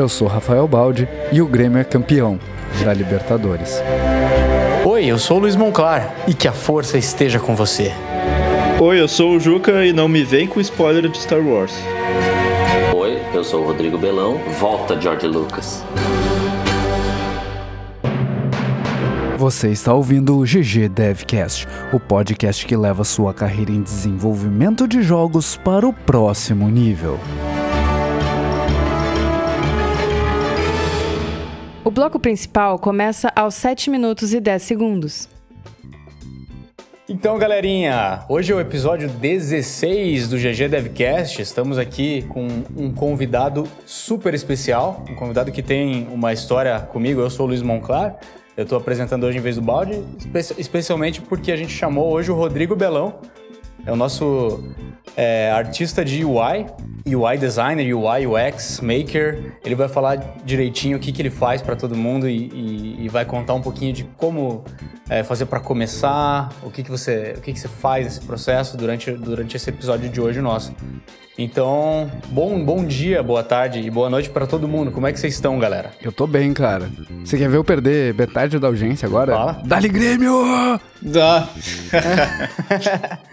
Eu sou Rafael Baldi e o Grêmio é campeão da Libertadores. Oi, eu sou o Luiz Monclar e que a força esteja com você. Oi, eu sou o Juca e não me vem com spoiler de Star Wars. Oi, eu sou o Rodrigo Belão, volta George Lucas. Você está ouvindo o GG Devcast, o podcast que leva sua carreira em desenvolvimento de jogos para o próximo nível. O bloco principal começa aos 7 minutos e 10 segundos. Então, galerinha, hoje é o episódio 16 do GG Devcast. Estamos aqui com um convidado super especial, um convidado que tem uma história comigo. Eu sou o Luiz Monclar. Eu estou apresentando hoje em vez do balde, especialmente porque a gente chamou hoje o Rodrigo Belão. É o nosso é, artista de UI, UI designer, UI, UX, maker. Ele vai falar direitinho o que, que ele faz para todo mundo e, e, e, vai contar um pouquinho de como é, fazer para começar, o que, que você, o que, que você faz nesse processo durante, durante esse episódio de hoje nosso. Então, bom, bom dia, boa tarde e boa noite para todo mundo. Como é que vocês estão, galera? Eu tô bem, cara. Você quer ver eu perder metade da audiência agora? Fala. Dá-lhe Grêmio! Dá.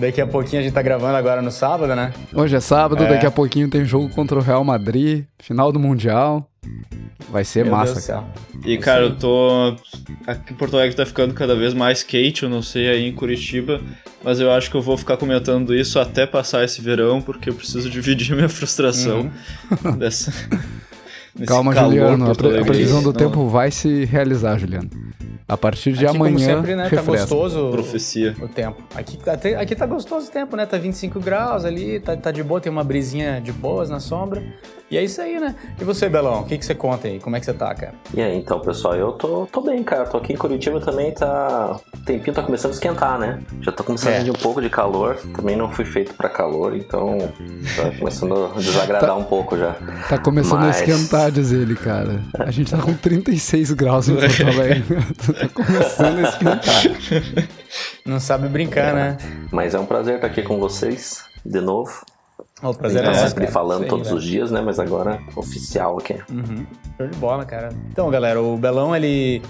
Daqui a pouquinho a gente tá gravando agora no sábado, né? Hoje é sábado, é. daqui a pouquinho tem jogo contra o Real Madrid, final do Mundial. Vai ser Meu massa, Deus cara. E, cara, eu tô. Aqui em Porto Alegre tá ficando cada vez mais quente, eu não sei aí em Curitiba, mas eu acho que eu vou ficar comentando isso até passar esse verão, porque eu preciso dividir a minha frustração Uhum. dessa. Calma, Juliano. A, previsão do Não, tempo vai se realizar, Juliano. A partir de Aqui, amanhã, como sempre, né? Tá refresca. gostoso Profecia. o tempo. Aqui, até- aqui tá gostoso o tempo, né? Tá 25 graus ali, tá, tá de boa, tem uma brisinha de boas na sombra. E é isso aí, né? E você, Belão, o que, que você conta aí? Como é que você tá, cara? E aí, então, pessoal, eu tô, tô bem, cara. Tô aqui em Curitiba também, tá. O tempinho tá começando a esquentar, né? Já tá começando É. a sentir um pouco de calor. Também não fui feito pra calor, então tá começando a desagradar um pouco já. Tá começando Mas- a esquentar, diz ele, cara. A gente tá com 36 graus em Porto Alegre. Tá começando a esquentar. Não sabe brincar, né? Mas é um prazer estar aqui com vocês de novo. O prazer é Tá nosso, sempre cara. falando aí, todos velho. os dias, né? Mas agora oficial aqui. Uhum. Show de bola, cara. Então, galera, o Belão, ele.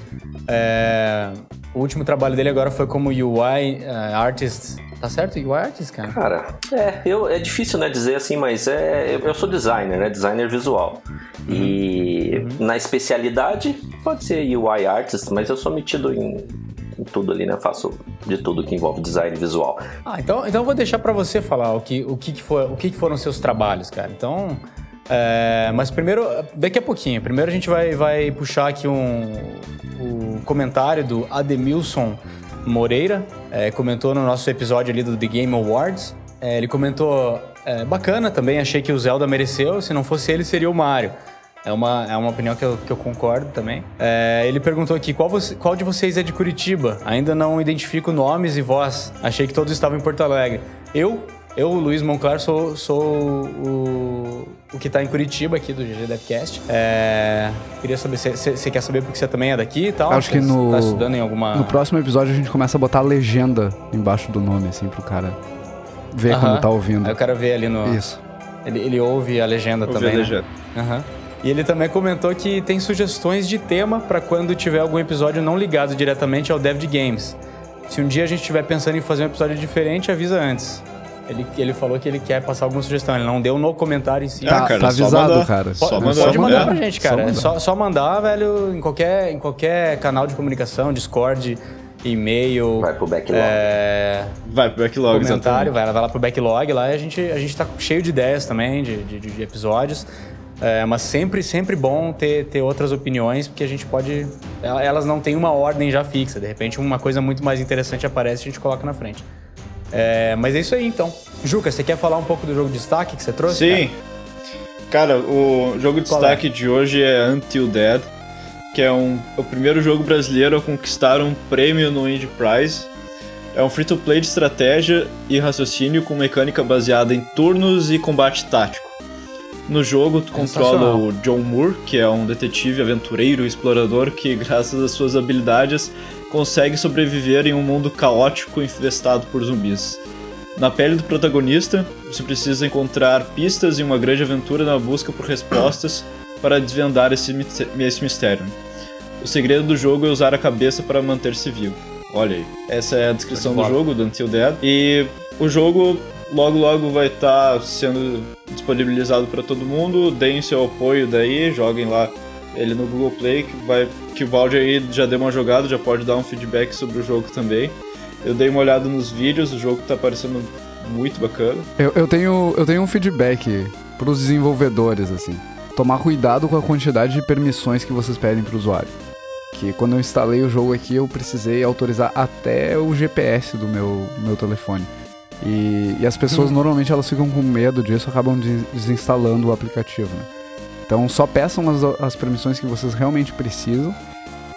é, O último trabalho dele agora foi como UI é, Artist. Tá certo? UI Artist, cara? Cara, é, eu, é difícil, né, dizer assim, mas é, eu, eu sou designer, né, designer visual. E na especialidade, pode ser UI artist, mas eu sou metido em tudo ali, né, faço de tudo que envolve design visual. Ah, então, então vou deixar pra você falar o que, o que, que, o que, que foram seus trabalhos, cara. Então. é, mas primeiro, daqui a pouquinho, primeiro a gente vai, vai puxar aqui um, o comentário do Ademilson Moreira, é, comentou no nosso episódio ali do The Game Awards. É, ele comentou, é, bacana também, achei que o Zelda mereceu, se não fosse ele seria o Mario. É uma, é uma opinião que eu, que eu concordo também. É, ele perguntou aqui, qual, você- qual de vocês é de Curitiba? Ainda não identifico nomes e voz. Achei que todos estavam em Porto Alegre. Eu, eu Luiz Monclar, sou, sou o, o que está em Curitiba aqui do GG Devcast. É, queria saber, você quer saber porque você também é daqui e tal? Acho que Você no- Tá estudando em alguma... No próximo episódio a gente começa a botar a legenda embaixo do nome, assim, pro cara ver Aham. quando tá ouvindo. Aí eu quero ver ali no... Isso. Ele, ele ouve a legenda Ouvi também, a né? legenda. E ele também comentou que tem sugestões de tema para quando tiver algum episódio não ligado diretamente ao Dev de Games. Se um dia a gente estiver pensando em fazer um episódio diferente, avisa antes. Ele, ele falou que ele quer passar alguma sugestão. Ele não deu no comentário em si. Ah, Tá, cara, tá só avisado, mandar. cara. Só Pode, mandar. pode mandar É. pra gente, Só cara. É mandar. só, só mandar, velho, em qualquer, em qualquer canal de comunicação, Discord, e-mail, Vai pro backlog. é, Vai pro backlog, comentário, exatamente. vai, vai lá pro backlog lá e a gente, a gente tá cheio de ideias também, de, de, de episódios. É, mas sempre, sempre bom ter, ter outras opiniões, porque a gente pode. ela- Elas não têm uma ordem já fixa. De repente, uma coisa muito mais interessante aparece e a gente coloca na frente. É, mas é isso aí então. Juca, você quer falar um pouco do jogo de destaque que você trouxe? Sim. Cara, o jogo de Qual destaque de hoje é Until Dead, que é um, é o primeiro jogo brasileiro a conquistar um prêmio no Indie Prize. É um free-to-play de estratégia e raciocínio com mecânica baseada em turnos e combate tático. No jogo, tu controla o John Moore, que é um detetive, aventureiro e explorador que, graças às suas habilidades, consegue sobreviver em um mundo caótico infestado por zumbis. Na pele do protagonista, você precisa encontrar pistas em uma grande aventura na busca por respostas para desvendar esse, esse mistério. O segredo do jogo é usar a cabeça para manter-se vivo. Olha aí. Essa é a descrição do jogo, do Until Dead. E o jogo logo logo vai estar tá sendo disponibilizado para todo mundo. Deem seu apoio daí, joguem lá ele no Google Play, que, vai, que o Valde aí já deu uma jogada, já pode dar um feedback sobre o jogo também. Eu dei uma olhada nos vídeos, o jogo tá parecendo muito bacana. Eu, eu, tenho, eu tenho um feedback pros desenvolvedores, assim. Tomar cuidado com a quantidade de permissões que vocês pedem pro usuário. Que quando eu instalei o jogo aqui, eu precisei autorizar até o GPS do meu, meu telefone. E, e as pessoas hum. normalmente elas ficam com medo disso, acabam desinstalando o aplicativo. Né? Então só peçam as, as permissões que vocês realmente precisam.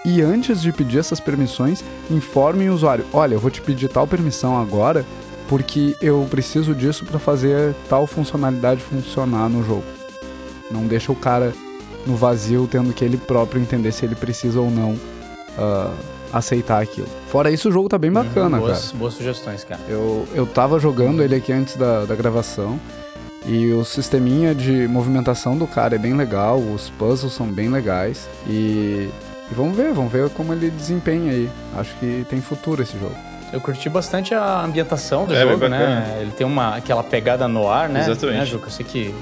E antes de pedir essas permissões, informem o usuário: olha, eu vou te pedir tal permissão agora porque eu preciso disso para fazer tal funcionalidade funcionar no jogo. Não deixa o cara no vazio tendo que ele próprio entender se ele precisa ou não uh, aceitar aquilo. Fora isso, o jogo tá bem uhum, bacana, boas, cara. Boas sugestões, cara. Eu, eu tava jogando ele aqui antes da, da gravação. E o sisteminha de movimentação do cara é bem legal, os puzzles são bem legais. E, e vamos ver, vamos ver como ele desempenha aí. Acho que tem futuro esse jogo. Eu curti bastante a ambientação do é, jogo, né? Ele tem uma, aquela pegada no ar, né? Exatamente. Né, Juca? Eu sei que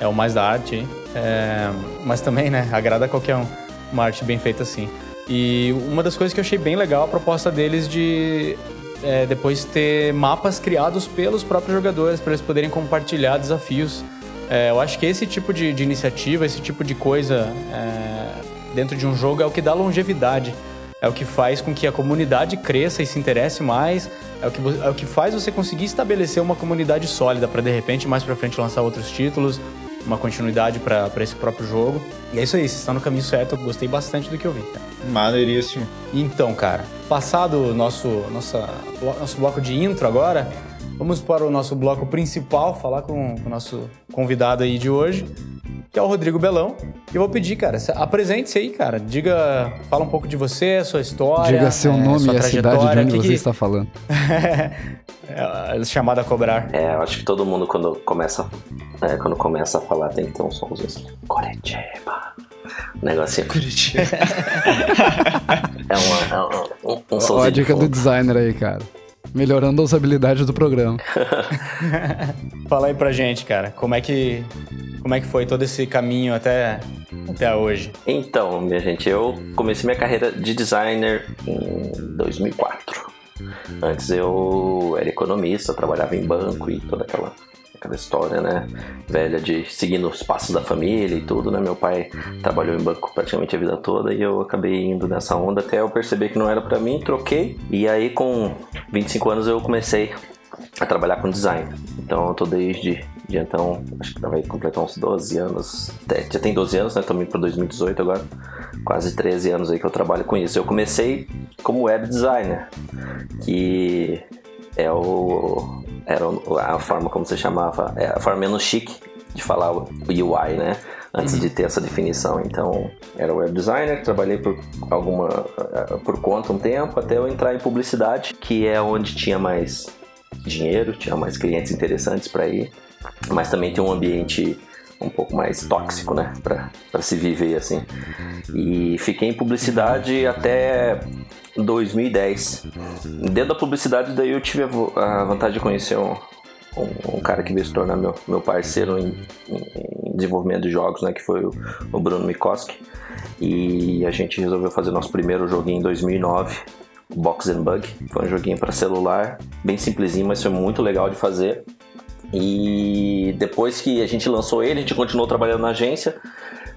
é o mais da arte aí. É, mas também, né? Agrada qualquer um. Uma arte bem feita assim. E uma das coisas que eu achei bem legal a proposta deles de é, depois ter mapas criados pelos próprios jogadores para eles poderem compartilhar desafios. É, eu acho que esse tipo de, de iniciativa, esse tipo de coisa é, dentro de um jogo é o que dá longevidade. É o que faz com que a comunidade cresça e se interesse mais. É o que, é o que faz você conseguir estabelecer uma comunidade sólida para de repente mais para frente lançar outros títulos, uma continuidade para esse próprio jogo. E é isso aí, vocês estão no caminho certo. Eu gostei bastante do que eu vi. Cara. Maneiríssimo. Então, cara, passado o nosso, nossa, nosso bloco de intro agora, vamos para o nosso bloco principal, falar com, com o nosso convidado aí de hoje, que é o Rodrigo Belão. E eu vou pedir, cara, apresente-se aí, cara. Diga, fala um pouco de você, sua história. Diga seu é, nome e a cidade de onde que você que... está falando. é, chamada a cobrar. É, eu acho que todo mundo quando começa, é, quando começa a falar tem que ter um somzinho assim. Coritiba. Um negocinho. Curitiba. é uma, é um, um, um Olha a dica do designer aí, cara. Melhorando a usabilidade do programa. Fala aí pra gente, cara. Como é que como é que foi todo esse caminho até até hoje? Então, minha gente, eu comecei minha carreira de designer em 2004. Antes eu era economista, trabalhava em banco e toda aquela aquela história, né, velha de seguindo os passos da família e tudo, né? Meu pai trabalhou em banco praticamente a vida toda e eu acabei indo nessa onda até eu perceber que não era para mim, troquei. E aí com 25 anos eu comecei a trabalhar com design. Então eu tô desde de então, acho que vai completar uns 12 anos, já tem 12 anos, né? Tô indo para 2018 agora, quase 13 anos aí que eu trabalho com isso. Eu comecei como web designer, que é o era a forma como você chamava, é a forma menos chique de falar o UI, né? Antes uhum. de ter essa definição. Então, era web designer, trabalhei por alguma por conta um tempo até eu entrar em publicidade, que é onde tinha mais dinheiro, tinha mais clientes interessantes para ir, mas também tem um ambiente um pouco mais tóxico, né, para se viver assim. E fiquei em publicidade até 2010. Dentro da publicidade, daí eu tive a, vantagem de conhecer um, um, um, cara que veio se tornar meu, meu parceiro em, em, desenvolvimento de jogos, né, que foi o, o Bruno Mikoski. E a gente resolveu fazer nosso primeiro joguinho em 2009, Box and Bug. Foi um joguinho para celular, bem simplesinho, mas foi muito legal de fazer. E depois que a gente lançou ele, a gente continuou trabalhando na agência,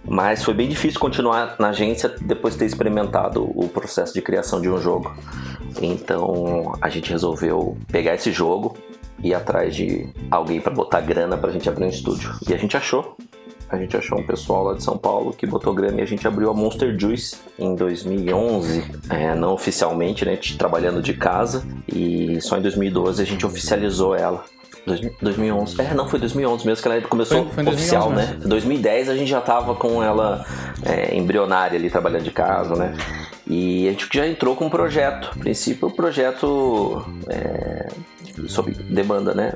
mas foi bem difícil continuar na agência depois de ter experimentado o processo de criação de um jogo. Então a gente resolveu pegar esse jogo e ir atrás de alguém para botar grana para a gente abrir um estúdio. E a gente achou. A gente achou um pessoal lá de São Paulo que botou grana e a gente abriu a Monster Juice em 2011, é, não oficialmente, né, trabalhando de casa. E só em 2012 a gente oficializou ela. 2011. É, não, foi 2011 mesmo que ela começou foi, foi oficial, 2011, né? Mesmo. 2010 a gente já tava com ela é, embrionária ali, trabalhando de casa, né? E a gente já entrou com um projeto. A princípio, o projeto é, sob demanda, né?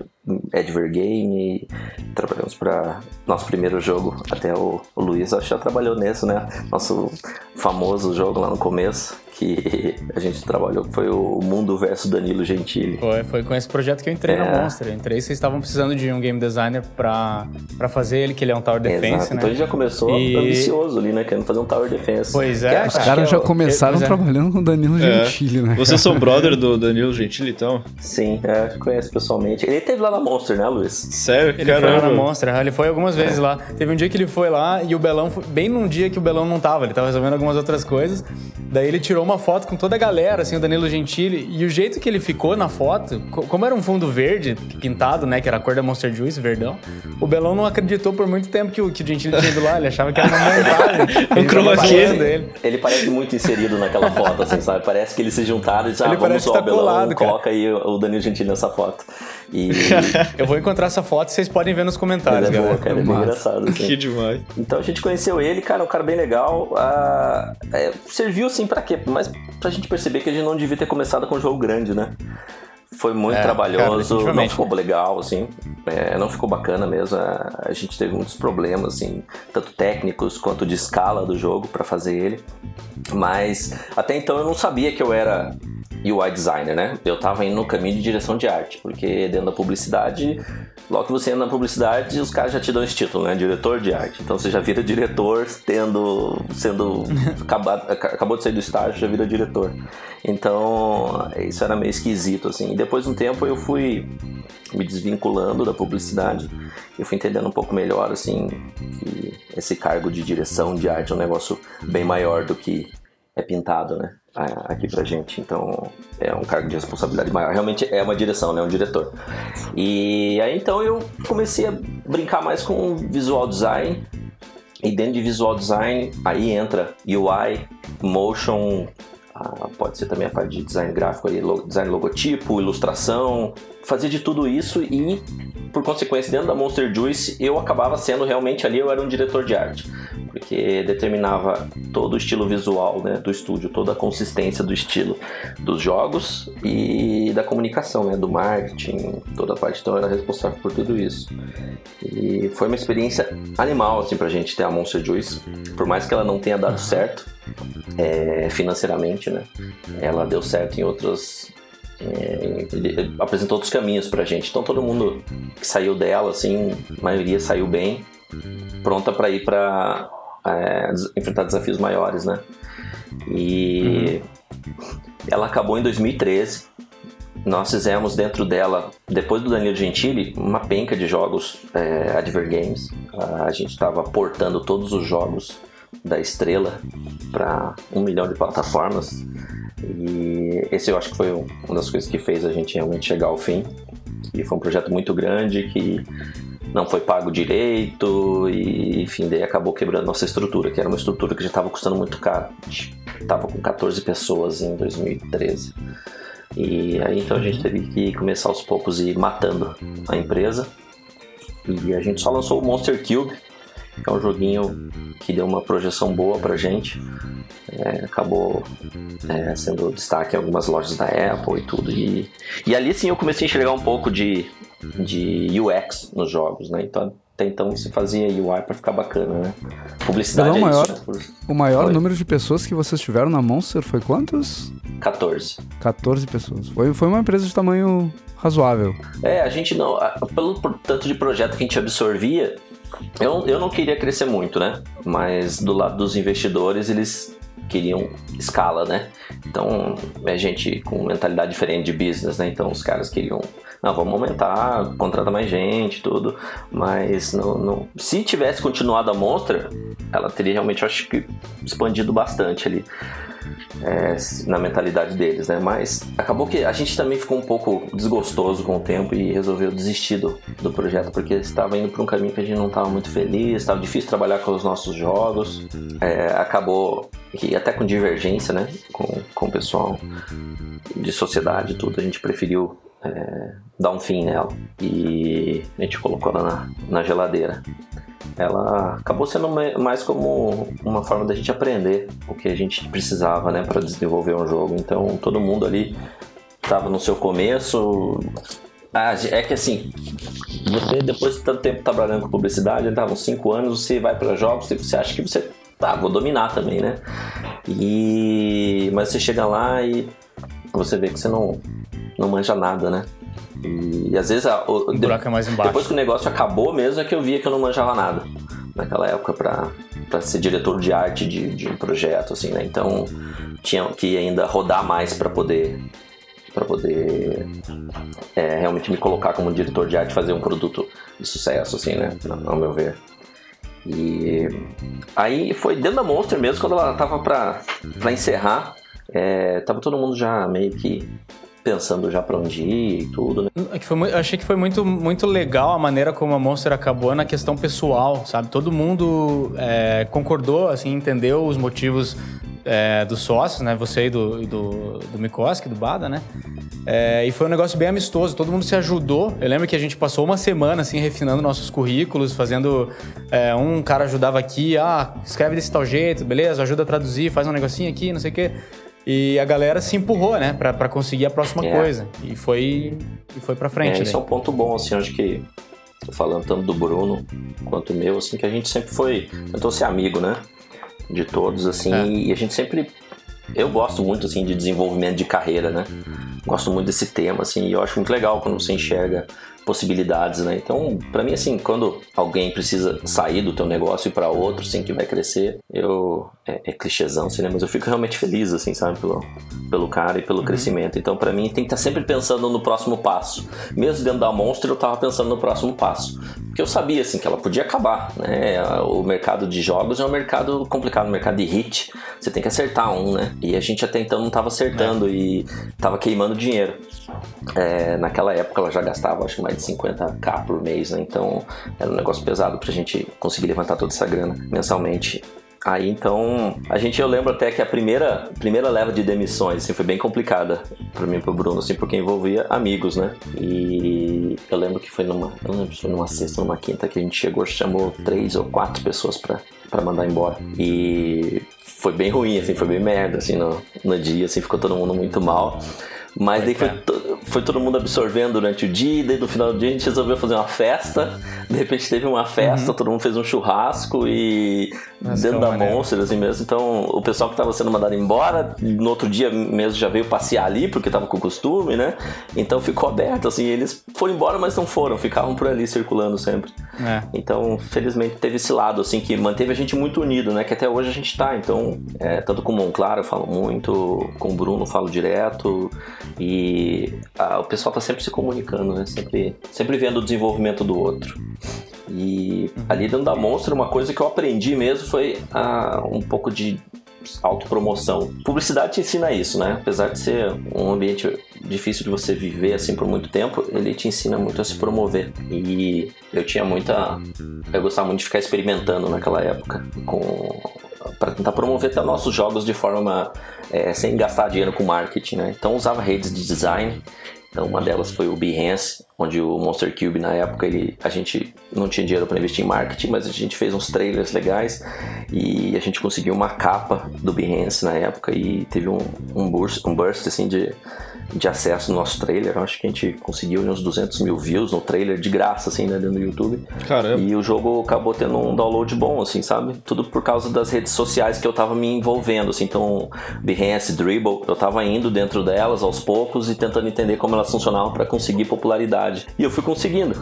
Adver Game, trabalhamos para nosso primeiro jogo, até o, o Luiz acho que já trabalhou nisso, né? Nosso famoso jogo lá no começo, que a gente trabalhou, que foi o Mundo versus Danilo Gentili. Foi, foi com esse projeto que eu entrei É. na Monster. Eu entrei, vocês estavam precisando de um game designer pra, pra fazer ele, que ele é um Tower Defense, Exato. né? Então a gente já começou E- ambicioso ali, né? Querendo fazer um Tower Defense. Pois é. Os caras já começaram pois é. trabalhando com o Danilo É. Gentili, né? Vocês são brother do Danilo Gentili, então? Sim, é, conhece pessoalmente. Ele teve lá na Monster, né, Luiz? Sério? Ele foi lá Caramba. na Monster, ele foi algumas É. vezes lá. Teve um dia que ele foi lá e o Belão, foi, bem num dia que o Belão não tava, ele tava resolvendo algumas outras coisas. Daí ele tirou uma foto com toda a galera, assim, o Danilo Gentili. E o jeito que ele ficou na foto, co- como era um fundo verde, pintado, né, que era a cor da Monster Juice, verdão, o Belão não acreditou por muito tempo que o, que o Gentili tinha ido lá, ele achava que era uma montagem. Ele chroma tava key. falando ele. Parece muito inserido naquela foto, assim, sabe? Parece que eles se juntaram e disseram, ah, Ele vamos parece tá Belão, colado, cara. coloca aí o Danilo Gentili nessa foto. E... Eu vou encontrar essa foto e vocês podem ver nos Ele comentários, é boa, cara, é bem engraçado, assim. Que demais. Então a gente conheceu ele, cara, um cara bem legal. ah, é, serviu assim pra quê? Mas pra gente perceber que a gente não devia ter começado com um jogo grande, né? Foi muito É, cara, trabalhoso, não definitivamente. ficou legal, assim, é, não ficou bacana mesmo. A, a gente teve muitos problemas, assim, tanto técnicos quanto de escala do jogo pra fazer ele. Mas até então eu não sabia que eu era UI designer, né? Eu tava indo no caminho de direção de arte, porque dentro da publicidade, logo que você entra na publicidade, os caras já te dão esse título, né? Diretor de arte. Então você já vira diretor tendo sendo acabado, aca- acabou de sair do estágio, já vira diretor. Então, isso era meio esquisito assim. Depois de um tempo eu fui me desvinculando da publicidade. Eu fui entendendo um pouco melhor assim que esse cargo de direção de arte é um negócio bem maior do que é pintado, né? Aqui pra gente. Então é um cargo de responsabilidade maior. Realmente é uma direção, né? Um diretor. E aí então eu comecei a brincar mais com visual design. E dentro de visual design, aí entra UI, motion, ah, pode ser também a parte de design gráfico, aí, design logotipo, ilustração, fazia de tudo isso e, por consequência, dentro da Monster Juice, eu acabava sendo realmente ali, eu era um diretor de arte, porque determinava todo o estilo visual né, do estúdio, toda a consistência do estilo dos jogos e da comunicação, né, do marketing, toda a parte, então eu era responsável por tudo isso. E foi uma experiência animal, assim, pra gente ter a Monster Juice, por mais que ela não tenha dado certo, é, financeiramente, né? Ela deu certo em outros. É, ele apresentou outros caminhos pra gente. Então todo mundo que saiu dela, assim, a maioria saiu bem, pronta pra ir pra é, enfrentar desafios maiores, né? E ela acabou em 2013. Nós fizemos dentro dela, depois do Danilo Gentili, uma penca de jogos é, Adver Games. A gente estava portando todos os jogos da Estrela para um milhão de plataformas. E esse eu acho que foi um- uma das coisas que fez a gente realmente chegar ao fim. E foi um projeto muito grande que não foi pago direito e enfim, daí acabou quebrando nossa estrutura, que era uma estrutura que já estava custando muito caro. A gente tava com 14 pessoas em 2013. E aí então a gente teve que começar aos poucos e ir matando a empresa. E a gente só lançou o Monster Cube, é um joguinho que deu uma projeção boa pra gente. É, acabou é, sendo destaque em algumas lojas da Apple e tudo. E, e ali sim eu comecei a enxergar um pouco de, de UX nos jogos, né? Então até então se fazia UI pra ficar bacana, né? Publicidade é maior- isso, né? O maior Foi. número de pessoas que vocês tiveram na Monster foi quantos? 14. 14 pessoas. Foi, foi uma empresa de tamanho razoável. É, a gente não. Pelo tanto de projeto que a gente absorvia, eu, eu não queria crescer muito, né? Mas do lado dos investidores, eles queriam escala, né? Então, é gente com mentalidade diferente de business, né? Então, os caras queriam. Vamos aumentar, contratar mais gente, tudo. Mas não, não- se tivesse continuado a Monster, ela teria realmente, acho que, expandido bastante ali é, na mentalidade deles, né? Mas acabou que a gente também ficou um pouco desgostoso com o tempo e resolveu desistir do, do projeto porque estava indo para um caminho que a gente não estava muito feliz, estava difícil trabalhar com os nossos jogos. É, acabou que até com divergência, né? Com, com o pessoal de sociedade tudo, a gente preferiu é, dar um fim nela e a gente colocou ela na, na geladeira ela acabou sendo ma- mais como uma forma da gente aprender o que a gente precisava, né, para desenvolver um jogo. Então todo mundo ali estava no seu começo, Ah, é que assim, você depois de tanto tempo trabalhando com publicidade, tá, uns 5 anos, você vai para jogos você acha que você, tá, vou dominar também, né? E mas você chega lá e você vê que você não não manja nada, né? E, e às vezes a, o, O buraco é mais embaixo. depois que o negócio acabou mesmo é que eu via que eu não manjava nada naquela época para ser diretor de arte de, de um projeto assim, né? Então tinha que ainda rodar mais para poder para poder é, realmente me colocar como diretor de arte fazer um produto de sucesso assim, né? Ao meu ver. E aí foi dentro da Monster mesmo quando ela tava pra, pra encerrar. É, tava todo mundo já meio que pensando já pra onde ir e tudo, né? É que foi achei que foi muito, muito legal a maneira como a Monster acabou na questão pessoal, sabe? Todo mundo é, concordou, assim, entendeu os motivos é, dos sócios, né? Você e do, do, do Mikoski, do Bada, né? É, e foi um negócio bem amistoso, todo mundo se ajudou. Eu lembro que a gente passou uma semana, assim, refinando nossos currículos, fazendo... é, um cara ajudava aqui, ah, escreve desse tal jeito, beleza? Ajuda a traduzir, faz um negocinho aqui, não sei o quê. E a galera se empurrou, né? Pra, pra conseguir a próxima É. coisa. E foi, e foi pra frente, É, né? isso é um ponto bom, assim, acho que falando tanto do Bruno quanto meu, assim, que a gente sempre foi, tentou ser amigo, né? De todos, assim, É. e a gente sempre. Eu gosto muito, assim, de desenvolvimento de carreira, né? Gosto muito desse tema, assim, e eu acho muito legal quando você enxerga possibilidades, né? Então, pra mim, assim, quando alguém precisa sair do teu negócio e pra outro, assim, que vai crescer, eu... É, é clichêzão, assim, né? Mas eu fico realmente feliz, assim, sabe? Pelo, pelo cara e pelo crescimento. Então, pra mim, tem que estar sempre pensando no próximo passo. Mesmo dentro da Monster, eu tava pensando no próximo passo. Porque eu sabia, assim, que ela podia acabar, né? O mercado de jogos é um mercado complicado, um mercado de hit. Você tem que acertar um, né? E a gente até então não tava acertando e tava queimando dinheiro. É, naquela época ela já gastava acho que mais de 50k por mês, né? Então era um negócio pesado pra gente conseguir levantar toda essa grana mensalmente. Aí então, a gente eu lembro até que a primeira, primeira leva de demissões assim, foi bem complicada pra mim e pro Bruno, assim, porque envolvia amigos, né? E eu lembro que foi numa, eu lembro foi numa sexta numa quinta que a gente chegou, chamou três ou quatro pessoas pra, pra mandar embora. E foi bem ruim, assim, foi bem merda, assim, no, no dia, assim, ficou todo mundo muito mal. Mas daí foi, foi todo mundo absorvendo durante o dia, e daí no final do dia a gente resolveu fazer uma festa. De repente teve uma festa, todo mundo fez um churrasco e Nossa, dentro da maneiro. Monster, assim mesmo. Então o pessoal que estava sendo mandado embora, no outro dia mesmo já veio passear ali, porque tava com costume, né? Então ficou aberto, assim, eles foram embora, mas não foram, ficavam por ali circulando sempre. É. Então, felizmente, teve esse lado, assim, que manteve a gente muito unido, né? Que até hoje a gente tá. Então, é, tanto com o Monclar eu falo muito, com o Bruno eu falo direto. E ah, o pessoal tá sempre se comunicando, né? Sempre, sempre vendo o desenvolvimento do outro. E ali dentro da Monster, uma coisa que eu aprendi mesmo foi ah, um pouco de autopromoção. Publicidade te ensina isso, né? Apesar de ser um ambiente difícil de você viver assim por muito tempo, ele te ensina muito a se promover. E eu tinha muita. Eu gostava muito de ficar experimentando naquela época com para tentar promover até nossos jogos de forma é, sem gastar dinheiro com marketing, né? Então usava redes de design. Então uma delas foi o Behance, onde o Monster Cube na época ele, a gente não tinha dinheiro para investir em marketing, mas a gente fez uns trailers legais e a gente conseguiu uma capa do Behance na época e teve um, um burst, um burst assim de de acesso no nosso trailer. Eu acho que a gente conseguiu uns 200 mil views no trailer de graça, assim, né, dentro do YouTube. Caramba. E o jogo acabou tendo um download bom, assim, sabe? Tudo por causa das redes sociais que eu tava me envolvendo, assim. Então, Behance, Dribble, eu tava indo dentro delas aos poucos e tentando entender como elas funcionavam para conseguir popularidade. E eu fui conseguindo.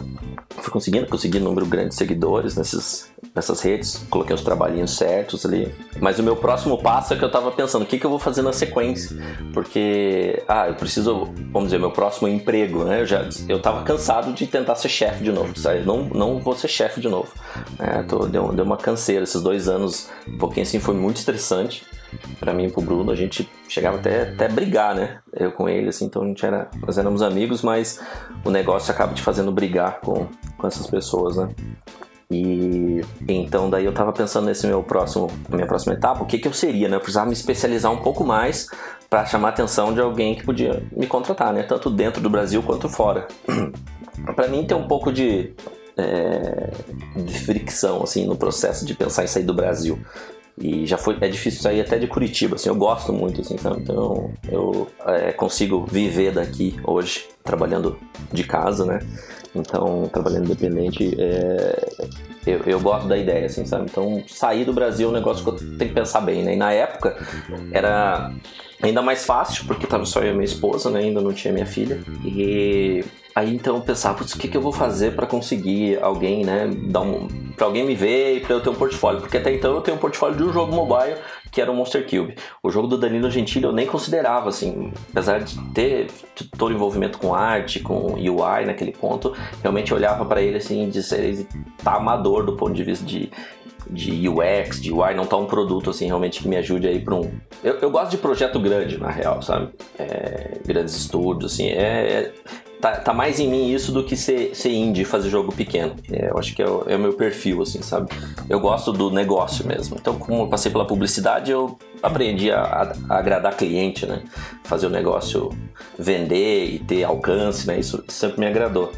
Fui conseguindo, consegui um número grande de seguidores nesses, nessas redes, coloquei os trabalhinhos certos ali. Mas o meu próximo passo é que eu tava pensando, o que, que eu vou fazer na sequência? Porque, ah, eu preciso, vamos dizer, meu próximo emprego, né? Eu, já, eu tava cansado de tentar ser chefe de novo, sabe? Não, não vou ser chefe de novo. É, tô, deu, deu uma canseira, esses dois anos, um pouquinho assim, foi muito estressante pra mim e pro Bruno, a gente chegava até, até brigar, né? Eu com ele, assim, então a gente era, nós éramos amigos, mas o negócio acaba te fazendo brigar com, com essas pessoas, né? E então daí eu tava pensando nesse meu próximo, minha próxima etapa, o que que eu seria, né? Eu precisava me especializar um pouco mais para chamar a atenção de alguém que podia me contratar, né? Tanto dentro do Brasil quanto fora. para mim tem um pouco de, é, de fricção assim no processo de pensar em sair do Brasil E já foi, é difícil sair até de Curitiba, assim, eu gosto muito, assim, sabe? Então eu é, consigo viver daqui hoje, trabalhando de casa, né? Então, trabalhando independente, é, eu, eu, gosto da ideia, assim, sabe? Então, sair do Brasil é um negócio que eu tenho que pensar bem, né? E na época era ainda mais fácil, porque tava só eu e minha esposa, né? Ainda não tinha minha filha. E aí então eu pensava, putz, o que, que eu vou fazer para conseguir alguém, né? Dar um, pra alguém me ver e pra eu ter um portfólio. Porque até então eu tenho um portfólio de um jogo mobile que era o Monster Cube. O jogo do Danilo Gentili eu nem considerava, assim, apesar de ter todo o envolvimento com arte, com UI naquele ponto, realmente olhava para ele assim e disse, ele tá amador do ponto de vista de de UX, de UI, não tá um produto assim realmente que me ajude aí para um. Eu, eu, gosto de projeto grande, na real, sabe? É, grandes estúdios, assim. É, é, tá, tá, mais em mim isso do que ser, ser indie fazer jogo pequeno. É, eu acho que é o, é o, meu perfil, assim, sabe? Eu gosto do negócio mesmo. Então, como eu passei pela publicidade, eu aprendi a, a, agradar cliente, né? Fazer o negócio vender e ter alcance, né? Isso sempre me agradou.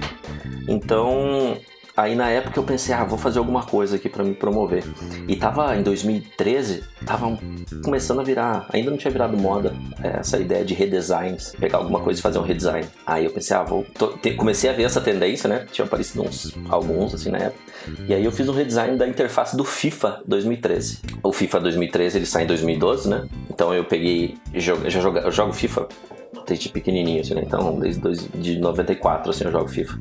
Então, Aí na época eu pensei, ah, vou fazer alguma coisa aqui para me promover. E tava em 2013, tava começando a virar, ainda não tinha virado moda é, essa ideia de redesigns, pegar alguma coisa e fazer um redesign. Aí eu pensei, ah, vou. Tô, te, comecei a ver essa tendência, né? Tinha aparecido uns alguns assim na época. E aí eu fiz um redesign da interface do FIFA 2013. O FIFA 2013 ele sai em 2012, né? Então eu peguei, já jogo, jogo FIFA desde pequenininho, assim, né? Então, desde dois, de 94, assim, eu jogo FIFA.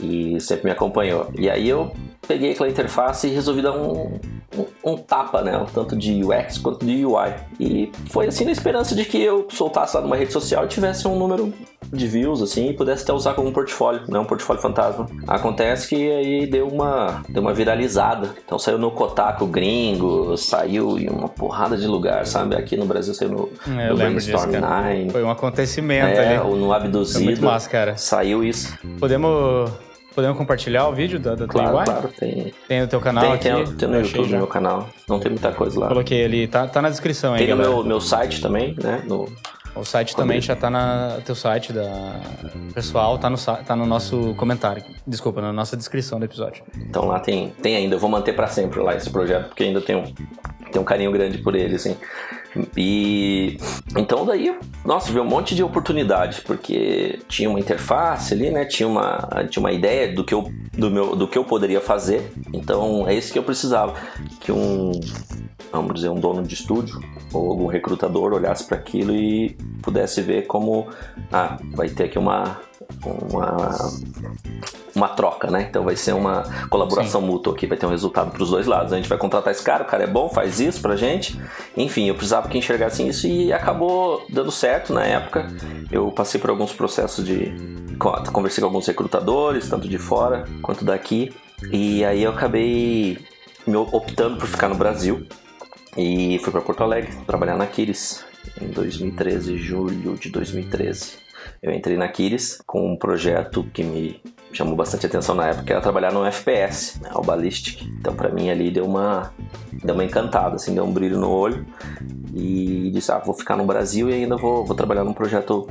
E sempre me acompanhou. E aí eu peguei aquela interface e resolvi dar um, um, um, tapa, né? Tanto de UX quanto de UI. E foi assim na esperança de que eu soltasse lá numa rede social e tivesse um número de views, assim, e pudesse até usar como um portfólio, né? Um portfólio fantasma. Acontece que aí deu uma, deu uma viralizada. Então saiu no Kotaku gringo, saiu em uma porrada de lugar, sabe? Aqui no Brasil saiu no, é, no Brainstorm disso, 9. Foi um acontecimento é, ali. no Abduzido. Foi muito massa, cara. Saiu isso. Podemos Podemos compartilhar o vídeo da, da claro? Claro, tem. Tem no teu canal tem, aqui? Tem, tem no YouTube, no meu canal. Não tem muita coisa lá. Coloquei ali, tá, tá na descrição aí, Tem no meu, meu site também, né? No... O site também já tá na teu site da pessoal, tá no, tá no nosso comentário. Desculpa, na nossa descrição do episódio. Então lá tem, tem ainda, eu vou manter para sempre lá esse projeto, porque ainda tem um, tem um carinho grande por ele, assim. E então daí, nossa, veio um monte de oportunidade, porque tinha uma interface ali, né? Tinha uma, tinha uma ideia do que eu, do meu, do que eu poderia fazer. Então é isso que eu precisava, que um, vamos dizer, um dono de estúdio ou algum recrutador olhasse para aquilo e pudesse ver como, ah, vai ter aqui uma uma, uma troca, né? Então vai ser uma colaboração Sim. mútua aqui, vai ter um resultado para os dois lados. A gente vai contratar esse cara, o cara é bom, faz isso pra gente. Enfim, eu precisava que enxergasse isso e acabou dando certo na época. Eu passei por alguns processos de. Conversei com alguns recrutadores, tanto de fora quanto daqui. E aí eu acabei me optando por ficar no Brasil. E fui para Porto Alegre trabalhar na Kiris em 2013, julho de 2013 eu entrei na Kiris com um projeto que me chamou bastante atenção na época, era trabalhar no FPS, né, o Ballistic. Então para mim ali deu uma deu uma encantada, assim, deu um brilho no olho e disse, ah, vou ficar no Brasil e ainda vou, vou trabalhar num projeto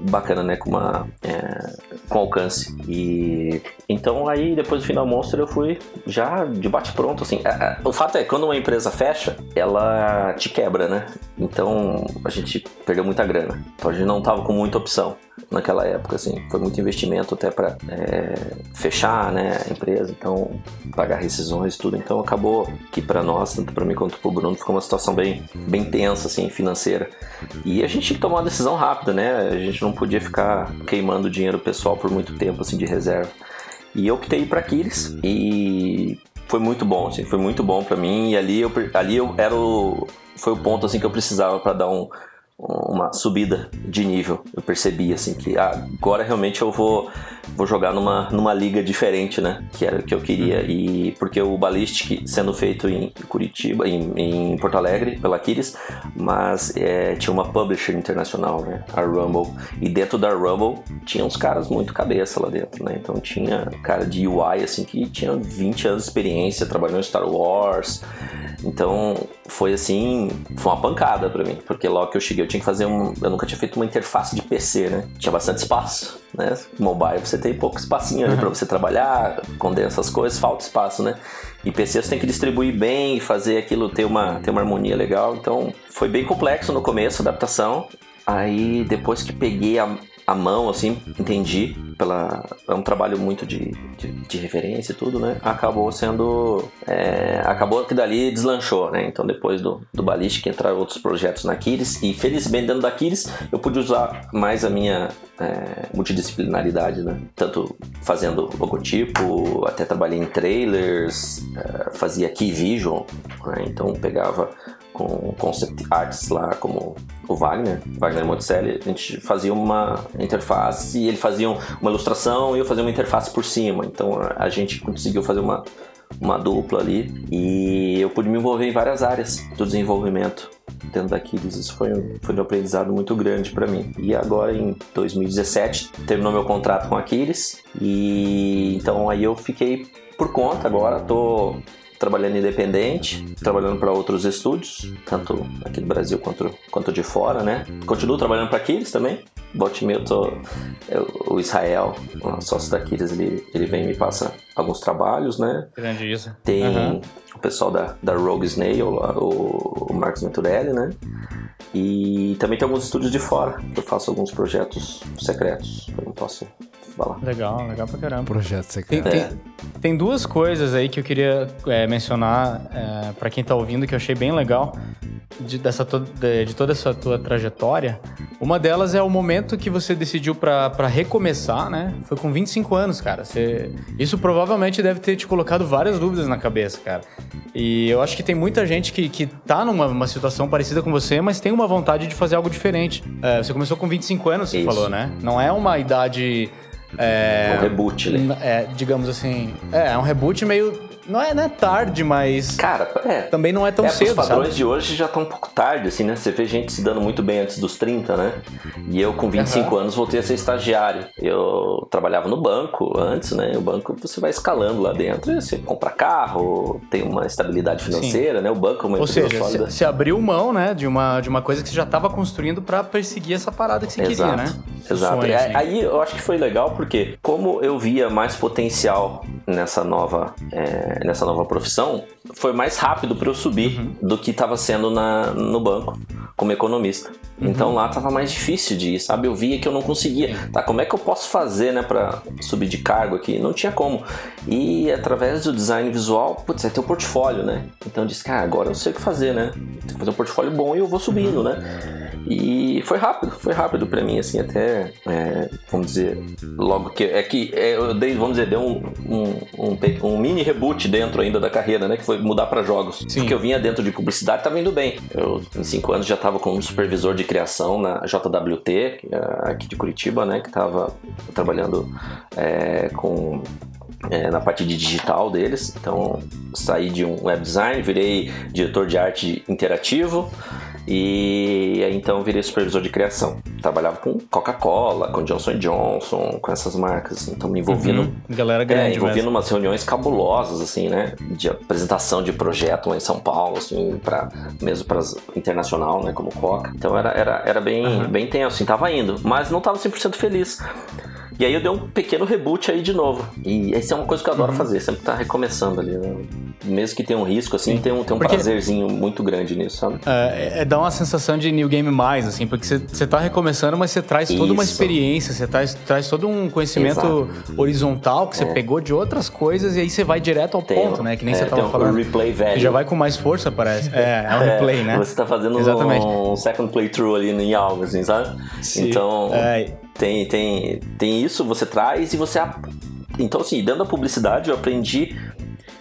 bacana, né, com uma é, com alcance. E então aí depois do final Monster eu fui já de bate pronto, assim. O fato é quando uma empresa fecha, ela te quebra, né? Então a gente perdeu muita grana. Então a gente não tava com muita opção naquela época, assim. Foi muito investimento até para é, fechar, né, a empresa, então pagar rescisões, tudo. Então acabou que para nós, tanto para mim quanto para o Bruno, ficou uma situação bem, bem tensa, assim, financeira. E a gente tinha que tomar uma decisão rápida, né? A gente não podia ficar queimando dinheiro pessoal por muito tempo, assim, de reserva. E eu optei para Aquiles e foi muito bom, assim, foi muito bom para mim. E ali eu, ali eu era o, foi o ponto assim que eu precisava para dar um uma subida de nível. Eu percebi assim que ah, agora realmente eu vou vou jogar numa, numa liga diferente, né? Que era o que eu queria. Uhum. E porque o Ballistic sendo feito em Curitiba, em, em Porto Alegre, pela Kiris, mas é, tinha uma publisher internacional, né? A Rumble. E dentro da Rumble tinha uns caras muito cabeça lá dentro, né? Então tinha cara de UI, assim, que tinha 20 anos de experiência, trabalhando em Star Wars Então foi assim, foi uma pancada para mim, porque logo que eu cheguei eu tinha que fazer um, eu nunca tinha feito uma interface de PC, né? Tinha bastante espaço, né? Mobile você tem pouco espacinho ali uhum. para você trabalhar, condensar essas coisas, falta espaço, né? E PC você tem que distribuir bem e fazer aquilo ter uma, ter uma harmonia legal. Então foi bem complexo no começo a adaptação. Aí depois que peguei a, a mão, assim, entendi. Pela, é um trabalho muito de, de, de referência e tudo, né? Acabou sendo. É, acabou que dali deslanchou, né? Então depois do, do Ballistic entraram outros projetos na Kiris. E felizmente dentro da Kiris eu pude usar mais a minha é, multidisciplinaridade, né? Tanto fazendo logotipo, até trabalhei em trailers, é, fazia key vision, né? Então pegava com concept arts lá, como o Wagner, Wagner Monticelli, a gente fazia uma interface ele fazia uma ilustração e eu fazia uma interface por cima. Então a gente conseguiu fazer uma, uma dupla ali e eu pude me envolver em várias áreas do desenvolvimento dentro Aquiles. Isso foi foi um aprendizado muito grande para mim. E agora em 2017 terminou meu contrato com a Aquiles e então aí eu fiquei por conta agora, tô trabalhando independente, trabalhando para outros estúdios, tanto aqui do Brasil quanto, quanto de fora, né? Continuo trabalhando para Aquiles também. Volte tô, eu, o Israel, o sócio da Aquiles, ele, ele vem e me passa alguns trabalhos, né? Grande isso. Tem uhum. o pessoal da, da Rogue Snail, o, o Marcos Venturelli, né? E também tem alguns estúdios de fora, que eu faço alguns projetos secretos, eu não posso falar. Legal, legal pra caramba. Projeto secreto. Tem, tem, tem duas coisas aí que eu queria é, mencionar é, para quem tá ouvindo que eu achei bem legal de, dessa de, de, toda essa tua trajetória. Uma delas é o momento que você decidiu para recomeçar, né? Foi com 25 anos, cara. Você, isso provavelmente deve ter te colocado várias dúvidas na cabeça, cara. E eu acho que tem muita gente que, que tá numa situação parecida com você, mas tem uma vontade de fazer algo diferente. É, você começou com 25 anos, você isso. falou, né? Não é uma idade é, um reboot, né? É, digamos assim. É, é um reboot meio não é, não é tarde, mas. Cara, é. Também não é tão é, cedo. Os padrões sabe? de hoje já estão um pouco tarde, assim, né? Você vê gente se dando muito bem antes dos 30, né? E eu, com 25 uhum. anos, voltei a ser estagiário. Eu trabalhava no banco antes, né? O banco você vai escalando lá dentro, você compra carro, tem uma estabilidade financeira, Sim. né? O banco é uma Ou seja, sólida. Você abriu mão, né, de uma, de uma coisa que você já estava construindo para perseguir essa parada que você Exato. queria, né? Exato. Sonho, assim. Aí eu acho que foi legal porque, como eu via mais potencial nessa nova, é, nessa nova profissão, foi mais rápido para eu subir uhum. do que estava sendo na, no banco como economista. Uhum. Então lá tava mais difícil de ir, sabe? Eu via que eu não conseguia. Tá, como é que eu posso fazer, né, para subir de cargo aqui? Não tinha como. E através do design visual, putz, é teu portfólio, né? Então eu disse, cara, agora eu sei o que fazer, né? Tem que fazer um portfólio bom e eu vou subindo, né? E foi rápido, foi rápido para mim, assim, até, é, vamos dizer, logo que. É que é, eu dei, vamos dizer, deu um, um, um, um, mini reboot dentro ainda da carreira, né? Que foi mudar para jogos. Sim. Porque eu vinha dentro de publicidade, tava indo bem. Eu, em cinco anos, já tava como supervisor de criação na JWT, é aqui de Curitiba, né? Que tava trabalhando é, com é, na parte de digital deles. Então, saí de um web design, virei diretor de arte interativo. E aí então virei supervisor de criação. Trabalhava com Coca-Cola, com Johnson Johnson, com essas marcas. Assim. Então me envolvi uhum. Galera grande. É, envolvi em umas reuniões cabulosas, assim, né? De apresentação de projeto lá em São Paulo, assim, pra, mesmo para internacional, né? Como Coca. Então era, era, era bem, uhum. bem tenso, assim, tava indo. Mas não tava 100% feliz. E aí eu dei um pequeno reboot aí de novo. E isso é uma coisa que eu adoro uhum. fazer, sempre tá recomeçando ali. Né? Mesmo que tenha um risco, assim, tem um, tem um porque... prazerzinho muito grande nisso, sabe? É, é, dá uma sensação de new game mais, assim, porque você tá recomeçando, mas você traz toda isso. uma experiência, você traz, traz todo um conhecimento Exato. horizontal que você é. pegou de outras coisas e aí você vai direto ao tem, ponto, né? Que nem você é, tava falando. Um replay velho. já vai com mais força, parece. É, é um replay, né? Você tá fazendo Exatamente. um second playthrough ali em algo, assim, sabe? Sim. Então. É, tem, tem, tem isso, você traz e você. Então, assim, dentro da publicidade eu aprendi.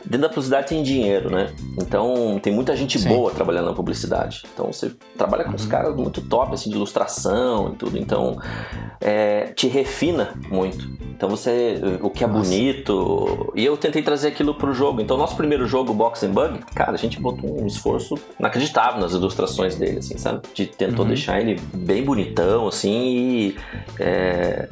Dentro da publicidade tem dinheiro, né? Então tem muita gente Sim. boa trabalhando na publicidade. Então você trabalha com uhum. os caras muito top, assim, de ilustração e tudo. Então é, te refina muito. Então você. O que é Nossa. bonito. E eu tentei trazer aquilo pro jogo. Então, nosso primeiro jogo, Box and Bug, cara, a gente botou um esforço inacreditável nas ilustrações dele, assim, sabe? De, tentou uhum. deixar ele bem bonitão, assim, e. É,